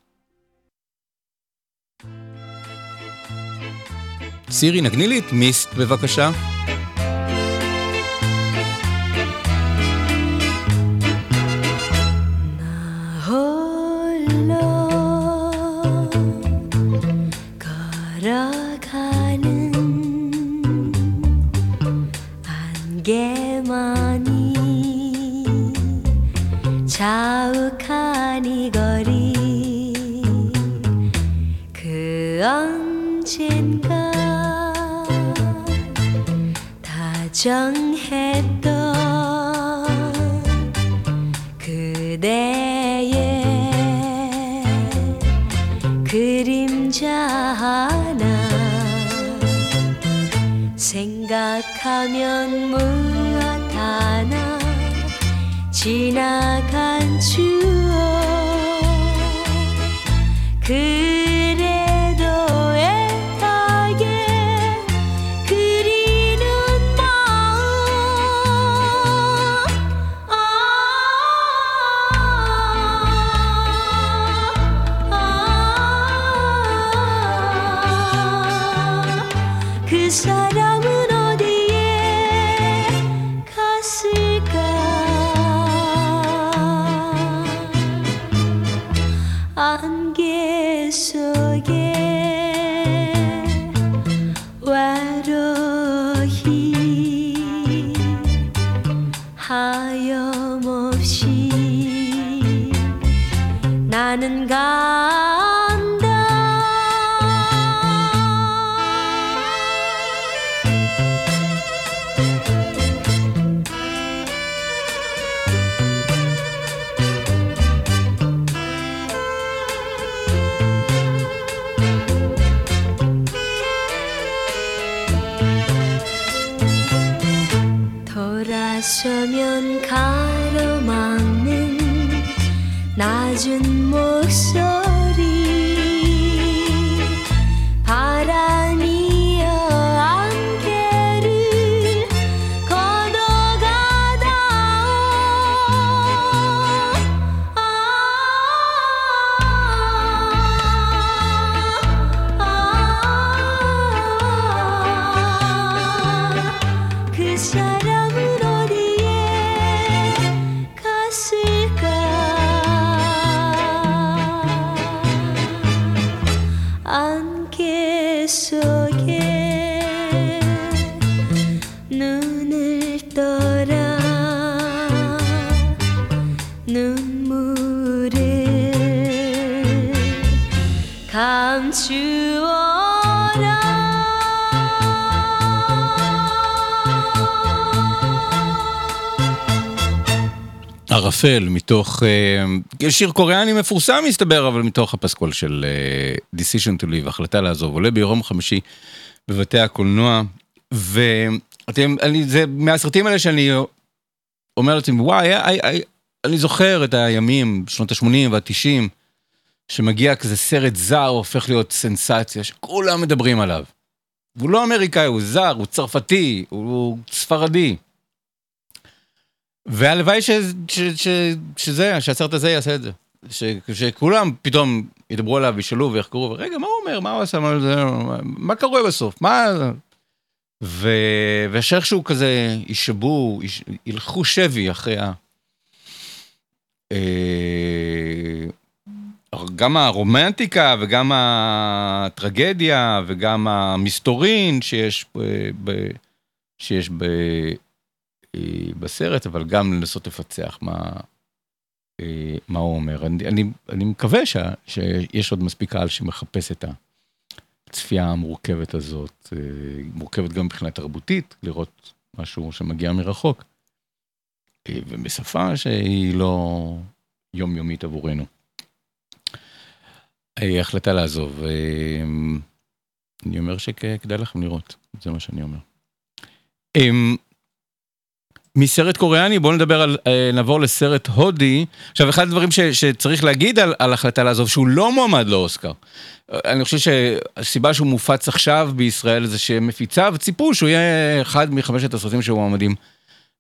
Speaker 8: סירי, נגני לי את מיסט בבקשה.
Speaker 9: 자욱한 이 거리. 그 언젠가 다정했던 그대의 그림자 하나 생각하면 하나 지나간 주. 떠라 눈물을 감추어라
Speaker 8: ערפל, מתוך אה, שיר קוריאני מפורסם מסתבר, אבל מתוך הפסקול של אה, Decision to Live, החלטה לעזוב, עולה ביום חמישי בבתי הקולנוע, ואתם, אני, זה מהסרטים האלה שאני אומר לעצמי, וואי, I, I, I, אני זוכר את הימים, שנות ה-80 וה-90, שמגיע כזה סרט זר, הופך להיות סנסציה, שכולם מדברים עליו. והוא לא אמריקאי, הוא זר, הוא צרפתי, הוא ספרדי. והלוואי ש- ש- ש- שזה, שהסרט הזה יעשה את זה. ש- שכולם פתאום ידברו עליו, ישאלו ויחקרו, רגע, מה הוא אומר, מה הוא עשה, מה, מה קורה בסוף, מה... ו- ושאיכשהו כזה יישבו, יש- ילכו שבי אחרי ה... אה, גם הרומנטיקה וגם הטרגדיה וגם המסתורין שיש, ב, שיש ב, אה, בסרט, אבל גם לנסות לפצח מה, אה, מה הוא אומר. אני, אני, אני מקווה ש, שיש עוד מספיק קהל שמחפש את הצפייה המורכבת הזאת, אה, מורכבת גם מבחינה תרבותית, לראות משהו שמגיע מרחוק, אה, ובשפה שהיא לא יומיומית עבורנו. אה, החלטה לעזוב. אני אומר שכדאי לכם לראות, זה מה שאני אומר. מסרט קוריאני בואו נדבר על, אה, נעבור לסרט הודי. עכשיו אחד הדברים ש, שצריך להגיד על, על החלטה לעזוב, שהוא לא מועמד לאוסקר. אה, אני חושב שהסיבה שהוא מופץ עכשיו בישראל זה שמפיציו ציפו שהוא יהיה אחד מחמשת הסרטים שמועמדים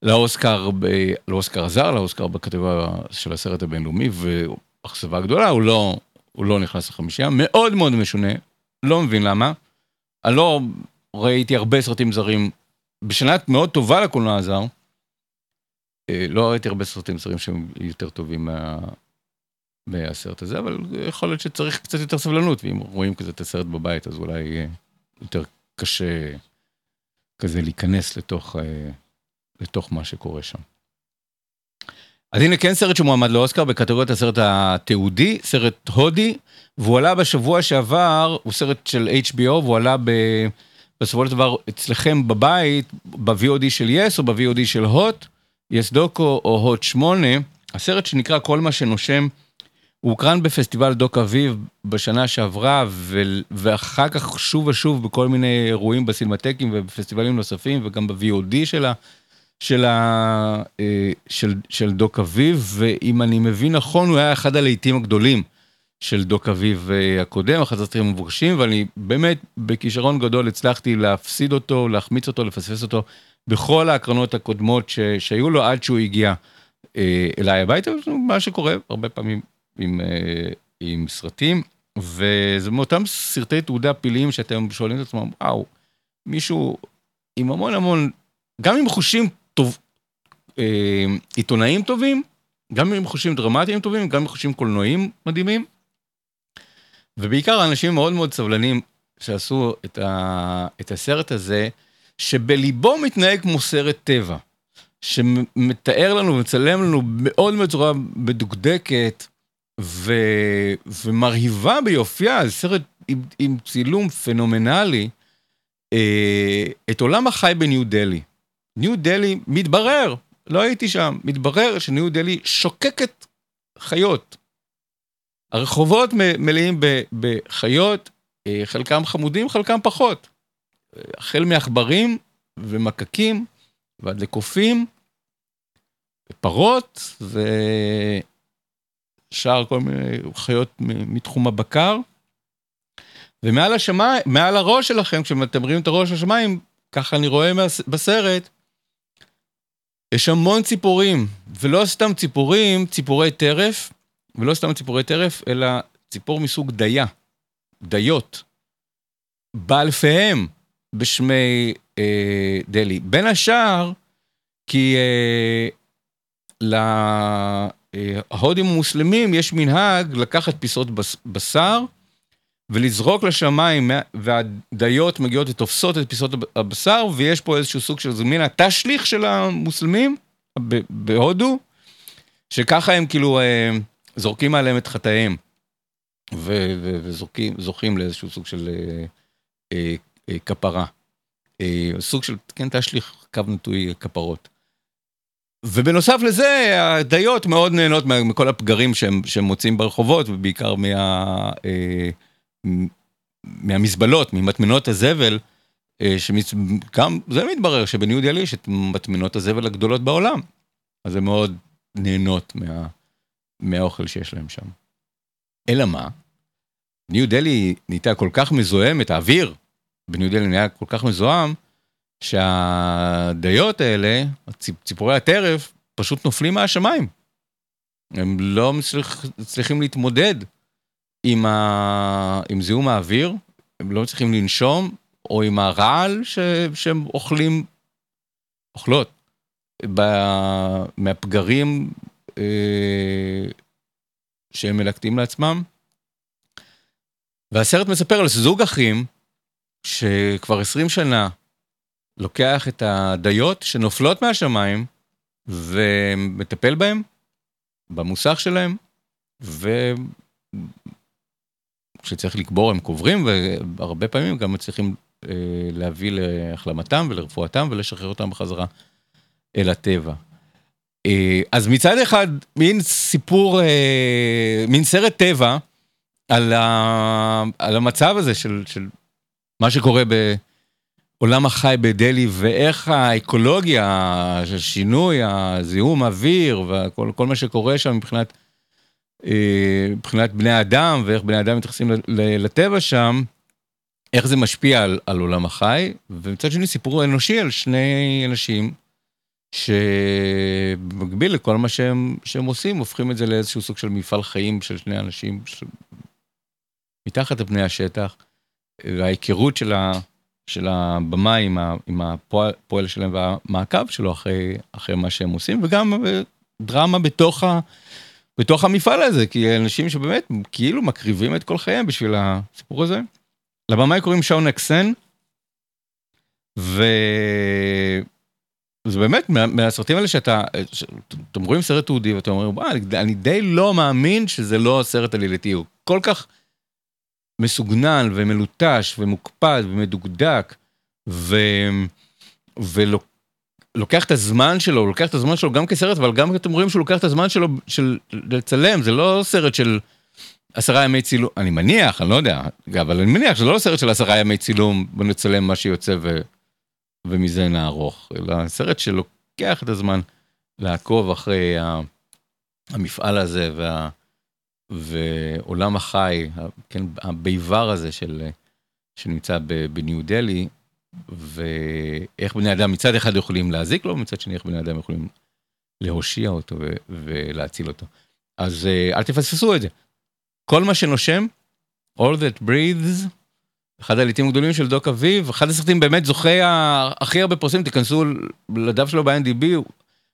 Speaker 8: לאוסקר, ב, לאוסקר הזר, לאוסקר בקטגוריה של הסרט הבינלאומי, ואכזבה גדולה, הוא לא, הוא לא נכנס לחמישייה, מאוד מאוד משונה, לא מבין למה. אני לא ראיתי הרבה סרטים זרים, בשנה מאוד טובה לקולנוע הזר, לא ראיתי הרבה סרטים זרים שהם יותר טובים מה... מהסרט הזה, אבל יכול להיות שצריך קצת יותר סבלנות, ואם רואים כזה את הסרט בבית, אז אולי יהיה יותר קשה כזה להיכנס לתוך, אה, לתוך מה שקורה שם. אז הנה כן סרט שמועמד לאוסקר בקטגוריית הסרט התיעודי, סרט הודי, והוא עלה בשבוע שעבר, הוא סרט של HBO, והוא עלה ב... בסופו של דבר אצלכם בבית, ב-VOD של יס או ב-VOD של הוט, יס דוקו או הוט 8, הסרט שנקרא כל מה שנושם, הוא הוקרן בפסטיבל דוק אביב בשנה שעברה, ו- ואחר כך שוב ושוב בכל מיני אירועים בסינמטקים ובפסטיבלים נוספים, וגם ב-VOD של ה... של, ה, אה, של, של דוק אביב, ואם אני מבין נכון, הוא היה אחד הלהיטים הגדולים של דוק אביב אה, הקודם, אחד הסרטים המבוקשים, ואני באמת בכישרון גדול הצלחתי להפסיד אותו, להחמיץ אותו, לפספס אותו בכל ההקרנות הקודמות ש, שהיו לו עד שהוא הגיע אה, אליי הביתה, מה שקורה הרבה פעמים עם, אה, עם סרטים, וזה מאותם סרטי תעודה פלאיים שאתם שואלים את עצמם, וואו, מישהו עם המון המון, גם עם חושים טוב, אה, עיתונאים טובים, גם עם חושים דרמטיים טובים, גם עם חושים קולנועיים מדהימים. ובעיקר אנשים מאוד מאוד סבלנים שעשו את, ה, את הסרט הזה, שבליבו מתנהג כמו סרט טבע, שמתאר לנו ומצלם לנו מאוד בצורה מדוקדקת ו, ומרהיבה ביופייה, זה סרט עם, עם צילום פנומנלי, אה, את עולם החי בניו דלי. ניו דלי מתברר, לא הייתי שם, מתברר שניו דלי שוקקת חיות. הרחובות מלאים בחיות, אה, חלקם חמודים, חלקם פחות. החל מעכברים ומקקים ועד לקופים, פרות ושאר כל מיני חיות מתחום הבקר. ומעל השמיים, מעל הראש שלכם, כשאתם רואים את הראש לשמיים, ככה אני רואה בסרט, יש המון ציפורים, ולא סתם ציפורים, ציפורי טרף, ולא סתם ציפורי טרף, אלא ציפור מסוג דיה, דיות, באלפיהם בשמי אה, דלי. בין השאר, כי אה, להודים המוסלמים יש מנהג לקחת פיסות בשר, ולזרוק לשמיים, והדיות מגיעות ותופסות את פיסות הבשר, ויש פה איזשהו סוג של זמין התשליך של המוסלמים בהודו, שככה הם כאילו זורקים עליהם את חטאיהם, וזוכים לאיזשהו סוג של כפרה. סוג של, כן, תשליך קו נטוי כפרות. ובנוסף לזה, הדיות מאוד נהנות מכל הפגרים שהם, שהם מוצאים ברחובות, ובעיקר מה... מהמזבלות, ממטמנות הזבל, שגם זה מתברר שבניו דלי יש את מטמנות הזבל הגדולות בעולם. אז הן מאוד נהנות מה, מהאוכל שיש להם שם. אלא מה? ניו דלי נהייתה כל כך מזוהמת, האוויר בניו דלי נהיה כל כך מזוהם, שהדיות האלה, ציפורי הטרף, פשוט נופלים מהשמיים. הם לא מצליח, מצליחים להתמודד עם, ה, עם זיהום האוויר, הם לא מצליחים לנשום, או עם הרעל ש, שהם אוכלים, אוכלות, ב, מהפגרים אה, שהם מלקטים לעצמם. והסרט מספר על זוג אחים שכבר 20 שנה לוקח את הדיות שנופלות מהשמיים ומטפל בהם במוסך שלהם, וכשצריך לקבור הם קוברים, והרבה פעמים גם מצליחים אה, להביא להחלמתם ולרפואתם ולשחרר אותם בחזרה אל הטבע. אה, אז מצד אחד, מין סיפור, אה, מין סרט טבע על, ה, על המצב הזה של, של מה שקורה בעולם החי בדלהי ואיך האקולוגיה, השינוי, הזיהום אוויר וכל מה שקורה שם מבחינת, אה, מבחינת בני אדם ואיך בני אדם מתייחסים לטבע שם, איך זה משפיע על, על עולם החי, ומצד שני סיפור אנושי על שני אנשים שבמקביל לכל מה שהם, שהם עושים, הופכים את זה לאיזשהו סוג של מפעל חיים של שני אנשים ש... מתחת לפני השטח, וההיכרות של, ה... של הבמאי עם, ה... עם הפועל שלהם והמעקב שלו אחרי, אחרי מה שהם עושים, וגם דרמה בתוך, ה... בתוך המפעל הזה, כי אנשים שבאמת כאילו מקריבים את כל חייהם בשביל הסיפור הזה. לבמאי קוראים שאון אקסן, ו... זה באמת מהסרטים האלה שאתה, אתם רואים סרט תעודי ואתם אומרים, אני די לא מאמין שזה לא סרט עלילתי, הוא כל כך מסוגנן ומלוטש ומוקפד ומדוקדק, ו... ולוקח את הזמן שלו, הוא לוקח את הזמן שלו גם כסרט, אבל גם אתם רואים שהוא לוקח את הזמן שלו של לצלם, זה לא סרט של עשרה ימי צילום, אני מניח, אני לא יודע, אבל אני מניח שזה לא סרט של עשרה ימי צילום, בוא נצלם מה שיוצא ו... ומזה נערוך, אלא סרט שלוקח את הזמן לעקוב אחרי המפעל הזה וה, ועולם החי, כן, הביבר הזה של, שנמצא בניו דלי, ואיך בני אדם מצד אחד יכולים להזיק לו, מצד שני איך בני אדם יכולים להושיע אותו ו, ולהציל אותו. אז אה, אל תפספסו את זה. כל מה שנושם, all that breathes, אחד הלהיטים הגדולים של דוקאביב, אחד הסרטים באמת זוכה הכי הרבה פרסים, תיכנסו לדף שלו ב-IMDb,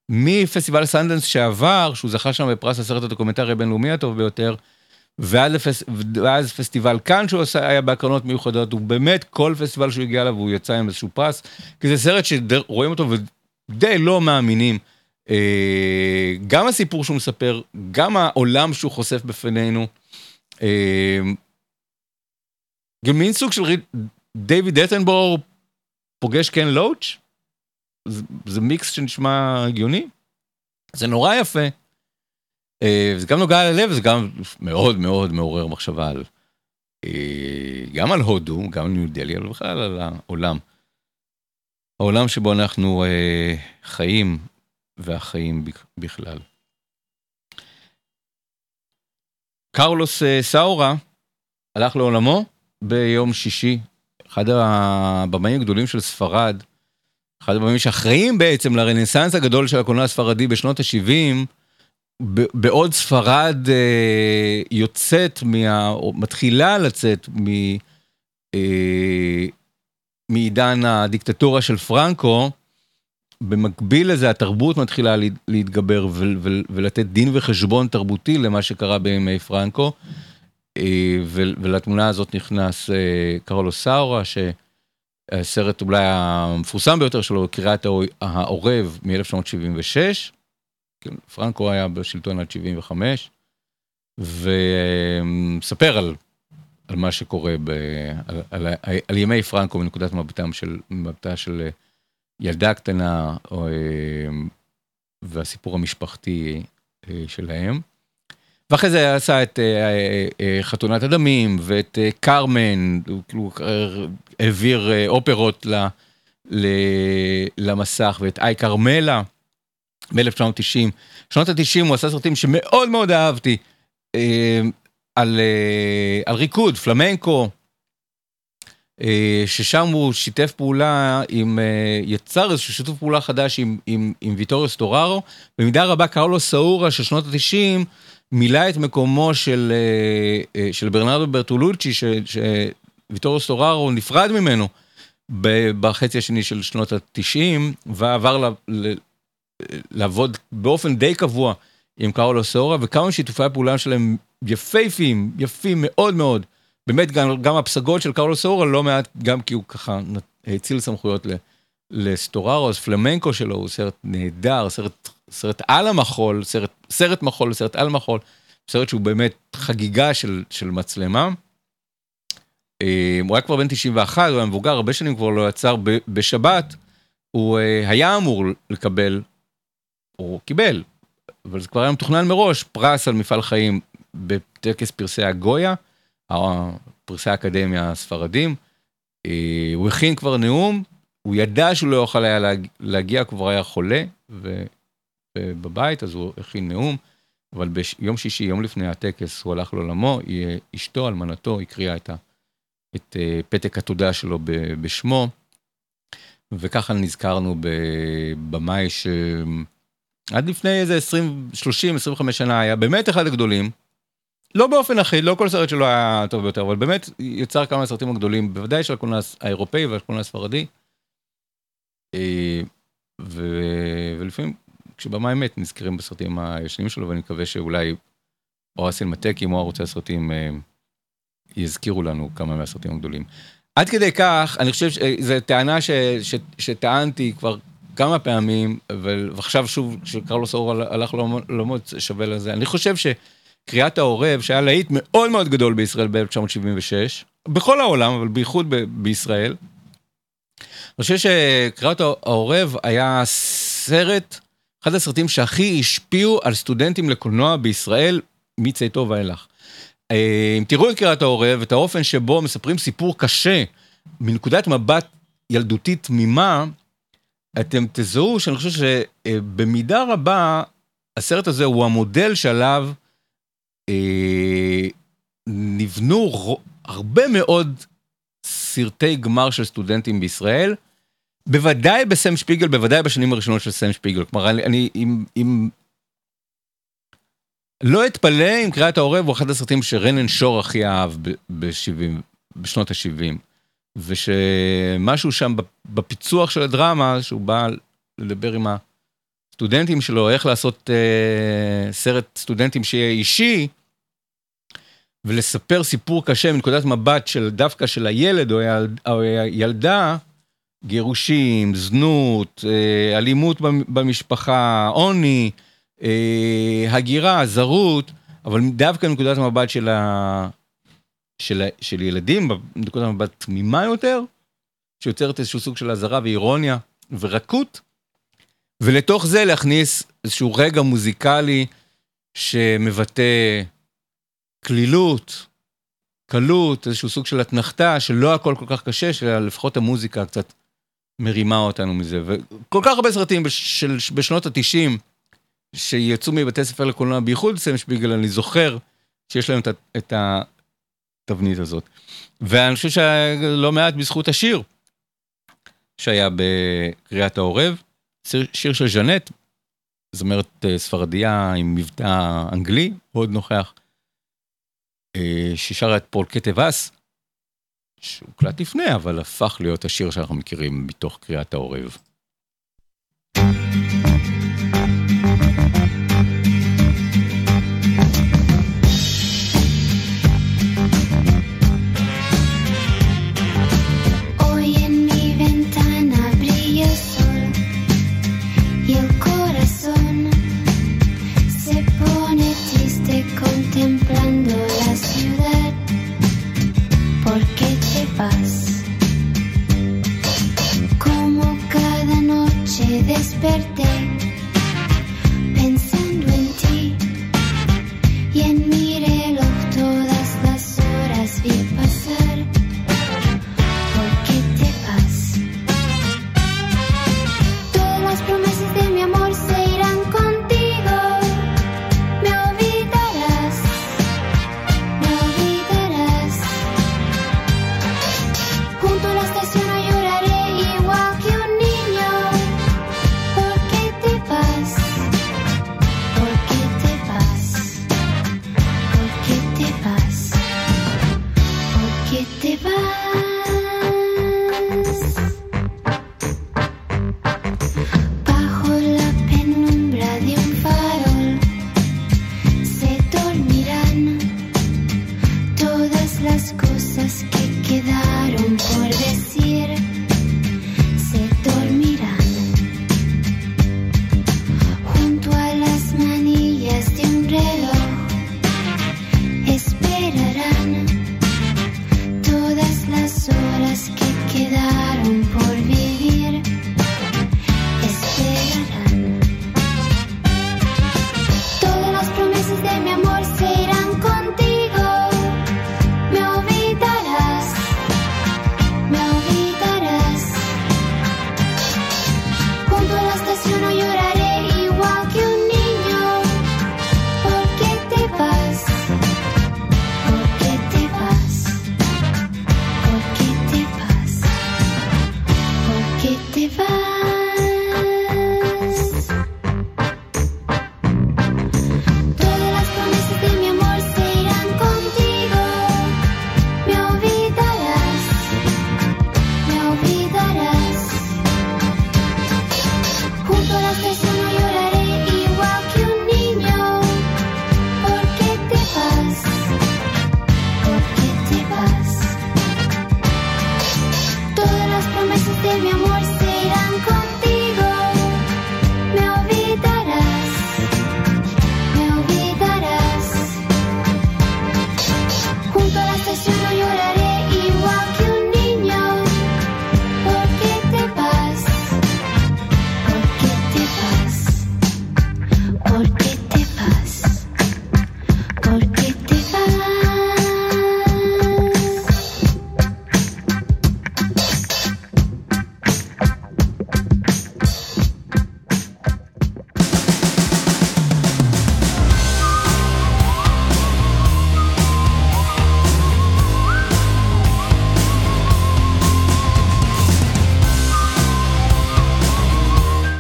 Speaker 8: מפסטיבל סנדנס שעבר, שהוא זכה שם בפרס הסרט הדוקומנטרי הבינלאומי הטוב ביותר. ואז פסטיבל קאן שהוא היה בהקרנות מיוחדות, הוא באמת, כל פסטיבל שהוא הגיע אליו הוא יצא עם איזשהו פרס, כי זה סרט שרואים אותו ודי לא מאמינים. אה, גם הסיפור שהוא מספר, גם העולם שהוא חושף בפנינו. אה, גם מין סוג של דיוויד אטנבורג פוגש קן לואוץ', זה, זה מיקס שנשמע הגיוני, זה נורא יפה. אה, זה גם נוגע ללב, זה גם מאוד מאוד מעורר מחשבה על, אה, גם על הודו, גם על ניו דלי, אבל בכלל על העולם. העולם שבו אנחנו אה, חיים והחיים בכלל. קרלוס סאורה הלך לעולמו ביום שישי, אחד הבמאים הגדולים של ספרד, אחד הבמאים שאחראים בעצם לרנסאנס הגדול של הקולנוע הספרדי בשנות ה-70, בעוד ספרד אה, יוצאת, מה, או מתחילה לצאת מ, אה, מעידן הדיקטטורה של פרנקו, במקביל לזה התרבות מתחילה להתגבר ולתת דין וחשבון תרבותי למה שקרה בימי פרנקו. אה, ולתמונה הזאת נכנס אה, קרלו סאורה, שהסרט אולי המפורסם ביותר שלו, קריאת העורב מ-1976. כן, פרנקו היה בשלטון עד 75, ומספר על, על מה שקורה, ב, על, על, על, על ימי פרנקו מנקודת מבטם של, מבטה של ילדה קטנה, או, והסיפור המשפחתי אה, שלהם. ואחרי זה עשה את אה, אה, אה, חתונת הדמים ואת קרמן, הוא כאילו העביר אופרות למסך, ואת איי קרמלה ב-1990. שנות ה-90 הוא עשה סרטים שמאוד מאוד אהבתי, על, על ריקוד, פלמנקו, ששם הוא שיתף פעולה עם, יצר איזשהו שיתוף פעולה חדש עם, עם, עם ויטוריו סטוררו. במידה רבה קרלו סאורה של שנות ה-90 מילא את מקומו של, אה, אה, של ברנרדו ברטולוצ'י, שוויטוריו סטוררו נפרד ממנו בחצי השני של שנות ה-90, ועבר ל, ל, לעבוד באופן די קבוע עם קרלו סאורה, וכמה שיתופי הפעולה שלהם יפייפים, יפים מאוד מאוד. באמת גם, גם הפסגות של קרלו סאורה לא מעט, גם כי הוא ככה האציל סמכויות ל, לסטוררו, אז פלמנקו שלו הוא סרט נהדר, סרט, סרט על המחול, סרט, סרט מחול, סרט על מחול, סרט שהוא באמת חגיגה של, של מצלמה. אה, הוא היה כבר בן 91, הוא היה מבוגר, הרבה שנים כבר לא יצר, בשבת הוא אה, היה אמור לקבל, הוא קיבל, אבל זה כבר היה מתוכנן מראש, פרס על מפעל חיים בטקס פרסי הגויה, פרסי האקדמיה הספרדים. אה, הוא הכין כבר נאום, הוא ידע שהוא לא יוכל היה להגיע, כבר היה חולה בבית, אז הוא הכין נאום, אבל ביום שישי, יום לפני הטקס, הוא הלך לעולמו, אשתו, אלמנתו, הקריאה את, את אה, פתק התודה שלו בשמו, וככה נזכרנו בבמאי שעד לפני איזה 20, 30, 25 שנה היה באמת אחד הגדולים. לא באופן אחיד, לא כל סרט שלו היה טוב ביותר, אבל באמת יצר כמה סרטים הגדולים, בוודאי של הקולנוע האירופאי והקולנוע הספרדי. אה, ו... ולפעמים כשבמאי מת נזכרים בסרטים הישנים שלו, ואני מקווה שאולי או הסינמטקים או ערוצי הסרטים אה, יזכירו לנו כמה מהסרטים הגדולים. עד כדי כך, אני חושב שזו טענה ש... ש... שטענתי כבר כמה פעמים, ועכשיו שוב, כשקרלוס אור הלך לעולמות, שווה לזה. אני חושב ש... קריאת העורב, שהיה להיט מאוד מאוד גדול בישראל ב-1976, בכל העולם, אבל בייחוד ב- בישראל. אני חושב שקריאת העורב היה סרט, אחד הסרטים שהכי השפיעו על סטודנטים לקולנוע בישראל מצאתו ואילך. אה, אם תראו את קריאת העורב, את האופן שבו מספרים סיפור קשה, מנקודת מבט ילדותית תמימה, אתם תזהו שאני חושב שבמידה רבה, הסרט הזה הוא המודל שעליו אה, נבנו הרבה מאוד סרטי גמר של סטודנטים בישראל, בוודאי בסם שפיגל, בוודאי בשנים הראשונות של סם שפיגל. כלומר, אני, אני אם, אם... לא אתפלא אם קריאת העורב הוא אחד הסרטים שרנן שור הכי אהב ב-70, בשנות ה-70. ושמשהו שם בפיצוח של הדרמה, שהוא בא לדבר עם הסטודנטים שלו, איך לעשות אה, סרט סטודנטים שיהיה אישי, ולספר סיפור קשה מנקודת מבט של דווקא של הילד או, הילד, או הילדה, גירושים, זנות, אה, אלימות במשפחה, עוני, אה, הגירה, זרות, אבל דווקא מנקודת מבט של, ה... של, של ילדים, מנקודת מבט תמימה יותר, שיוצרת איזשהו סוג של אזהרה ואירוניה ורקות, ולתוך זה להכניס איזשהו רגע מוזיקלי שמבטא קלילות, קלות, איזשהו סוג של אתנחתה, שלא הכל כל כך קשה, שלפחות המוזיקה קצת מרימה אותנו מזה. וכל כך הרבה סרטים של, בשנות התשעים, שיצאו מבתי ספר לקולנוע, בייחוד סם שפיגל, אני זוכר שיש להם את, את התבנית הזאת. ואני חושב שלא מעט בזכות השיר שהיה בקריאת העורב, שיר של ז'נט, זמרת אה, ספרדיה עם מבטא אנגלי, מאוד נוכח. אה, ששרה את פול קטבס, שהוקלט לפני, אבל הפך להיות השיר שאנחנו מכירים מתוך קריאת העורב. despertar.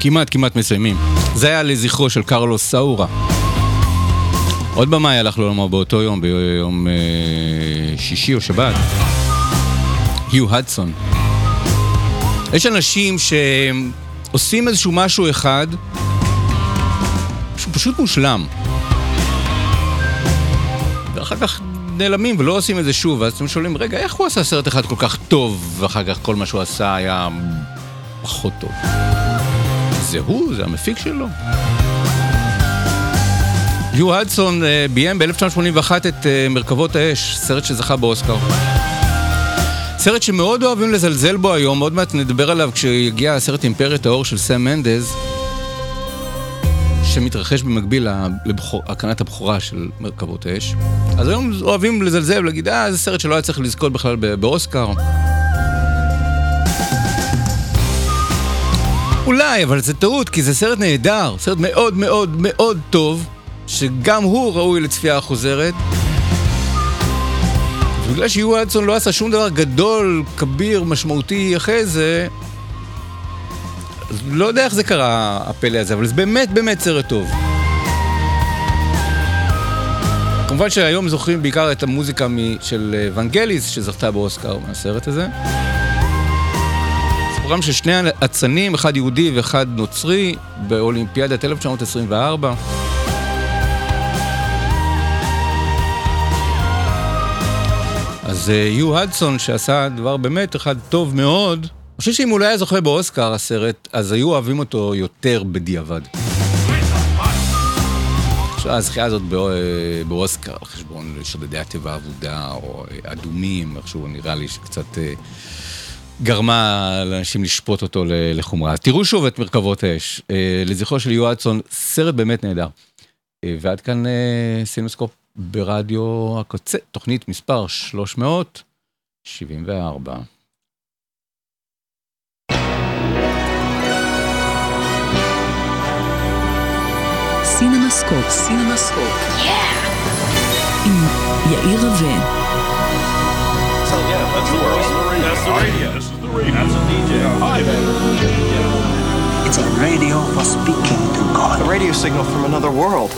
Speaker 8: כמעט כמעט מסיימים. זה היה לזכרו של קרלוס סאורה. עוד במאי הלך לעולמו באותו יום, ביום אה, שישי או שבת. היו הדסון. יש אנשים שעושים איזשהו משהו אחד שהוא פשוט מושלם. ואחר כך נעלמים ולא עושים את זה שוב, ואז אתם שואלים, רגע, איך הוא עשה סרט אחד כל כך טוב, ואחר כך כל מה שהוא עשה היה פחות טוב? זה הוא, זה המפיק שלו. יו הדסון אה, ביים ב-1981 את אה, מרכבות האש, סרט שזכה באוסקר. סרט שמאוד אוהבים לזלזל בו היום, עוד מעט נדבר עליו כשיגיע הסרט אימפריית האור של סם מנדז, שמתרחש במקביל להקנת הבכורה של מרכבות האש. אז היום אוהבים לזלזל ולהגיד, אה, זה סרט שלא היה צריך לזכות בכלל באוסקר. אולי, אבל זה טעות, כי זה סרט נהדר, סרט מאוד מאוד מאוד טוב, שגם הוא ראוי לצפייה חוזרת. בגלל שיו אדסון לא עשה שום דבר גדול, כביר, משמעותי אחרי זה, לא יודע איך זה קרה, הפלא הזה, אבל זה באמת באמת סרט טוב. כמובן שהיום זוכרים בעיקר את המוזיקה של ונגליס, שזכתה באוסקר מהסרט הזה. סיפורם של שני אצנים, אחד יהודי ואחד נוצרי, באולימפיאדת 1924. אז יו הדסון, שעשה דבר באמת אחד טוב מאוד, אני חושב שאם הוא לא היה זוכה באוסקר, הסרט, אז היו אוהבים אותו יותר בדיעבד. עכשיו, הזכייה הזאת באוסקר, על חשבון שודדי הטבע האבודה, או אדומים, איכשהו נראה לי שקצת גרמה לאנשים לשפוט אותו לחומרה. תראו שוב את מרכבות האש, לזכרו של יו הדסון, סרט באמת נהדר. ועד כאן סינמסקופ ברדיו הקצה, תוכנית מספר 374.
Speaker 3: סינמסקופ, סינמסקופ. עם יאיר רווה.
Speaker 7: So yeah, that's the world. That's the radio. This is the radio. That's a DJ. Hi, man.
Speaker 10: It's a radio for speaking to God.
Speaker 6: A radio signal from another world.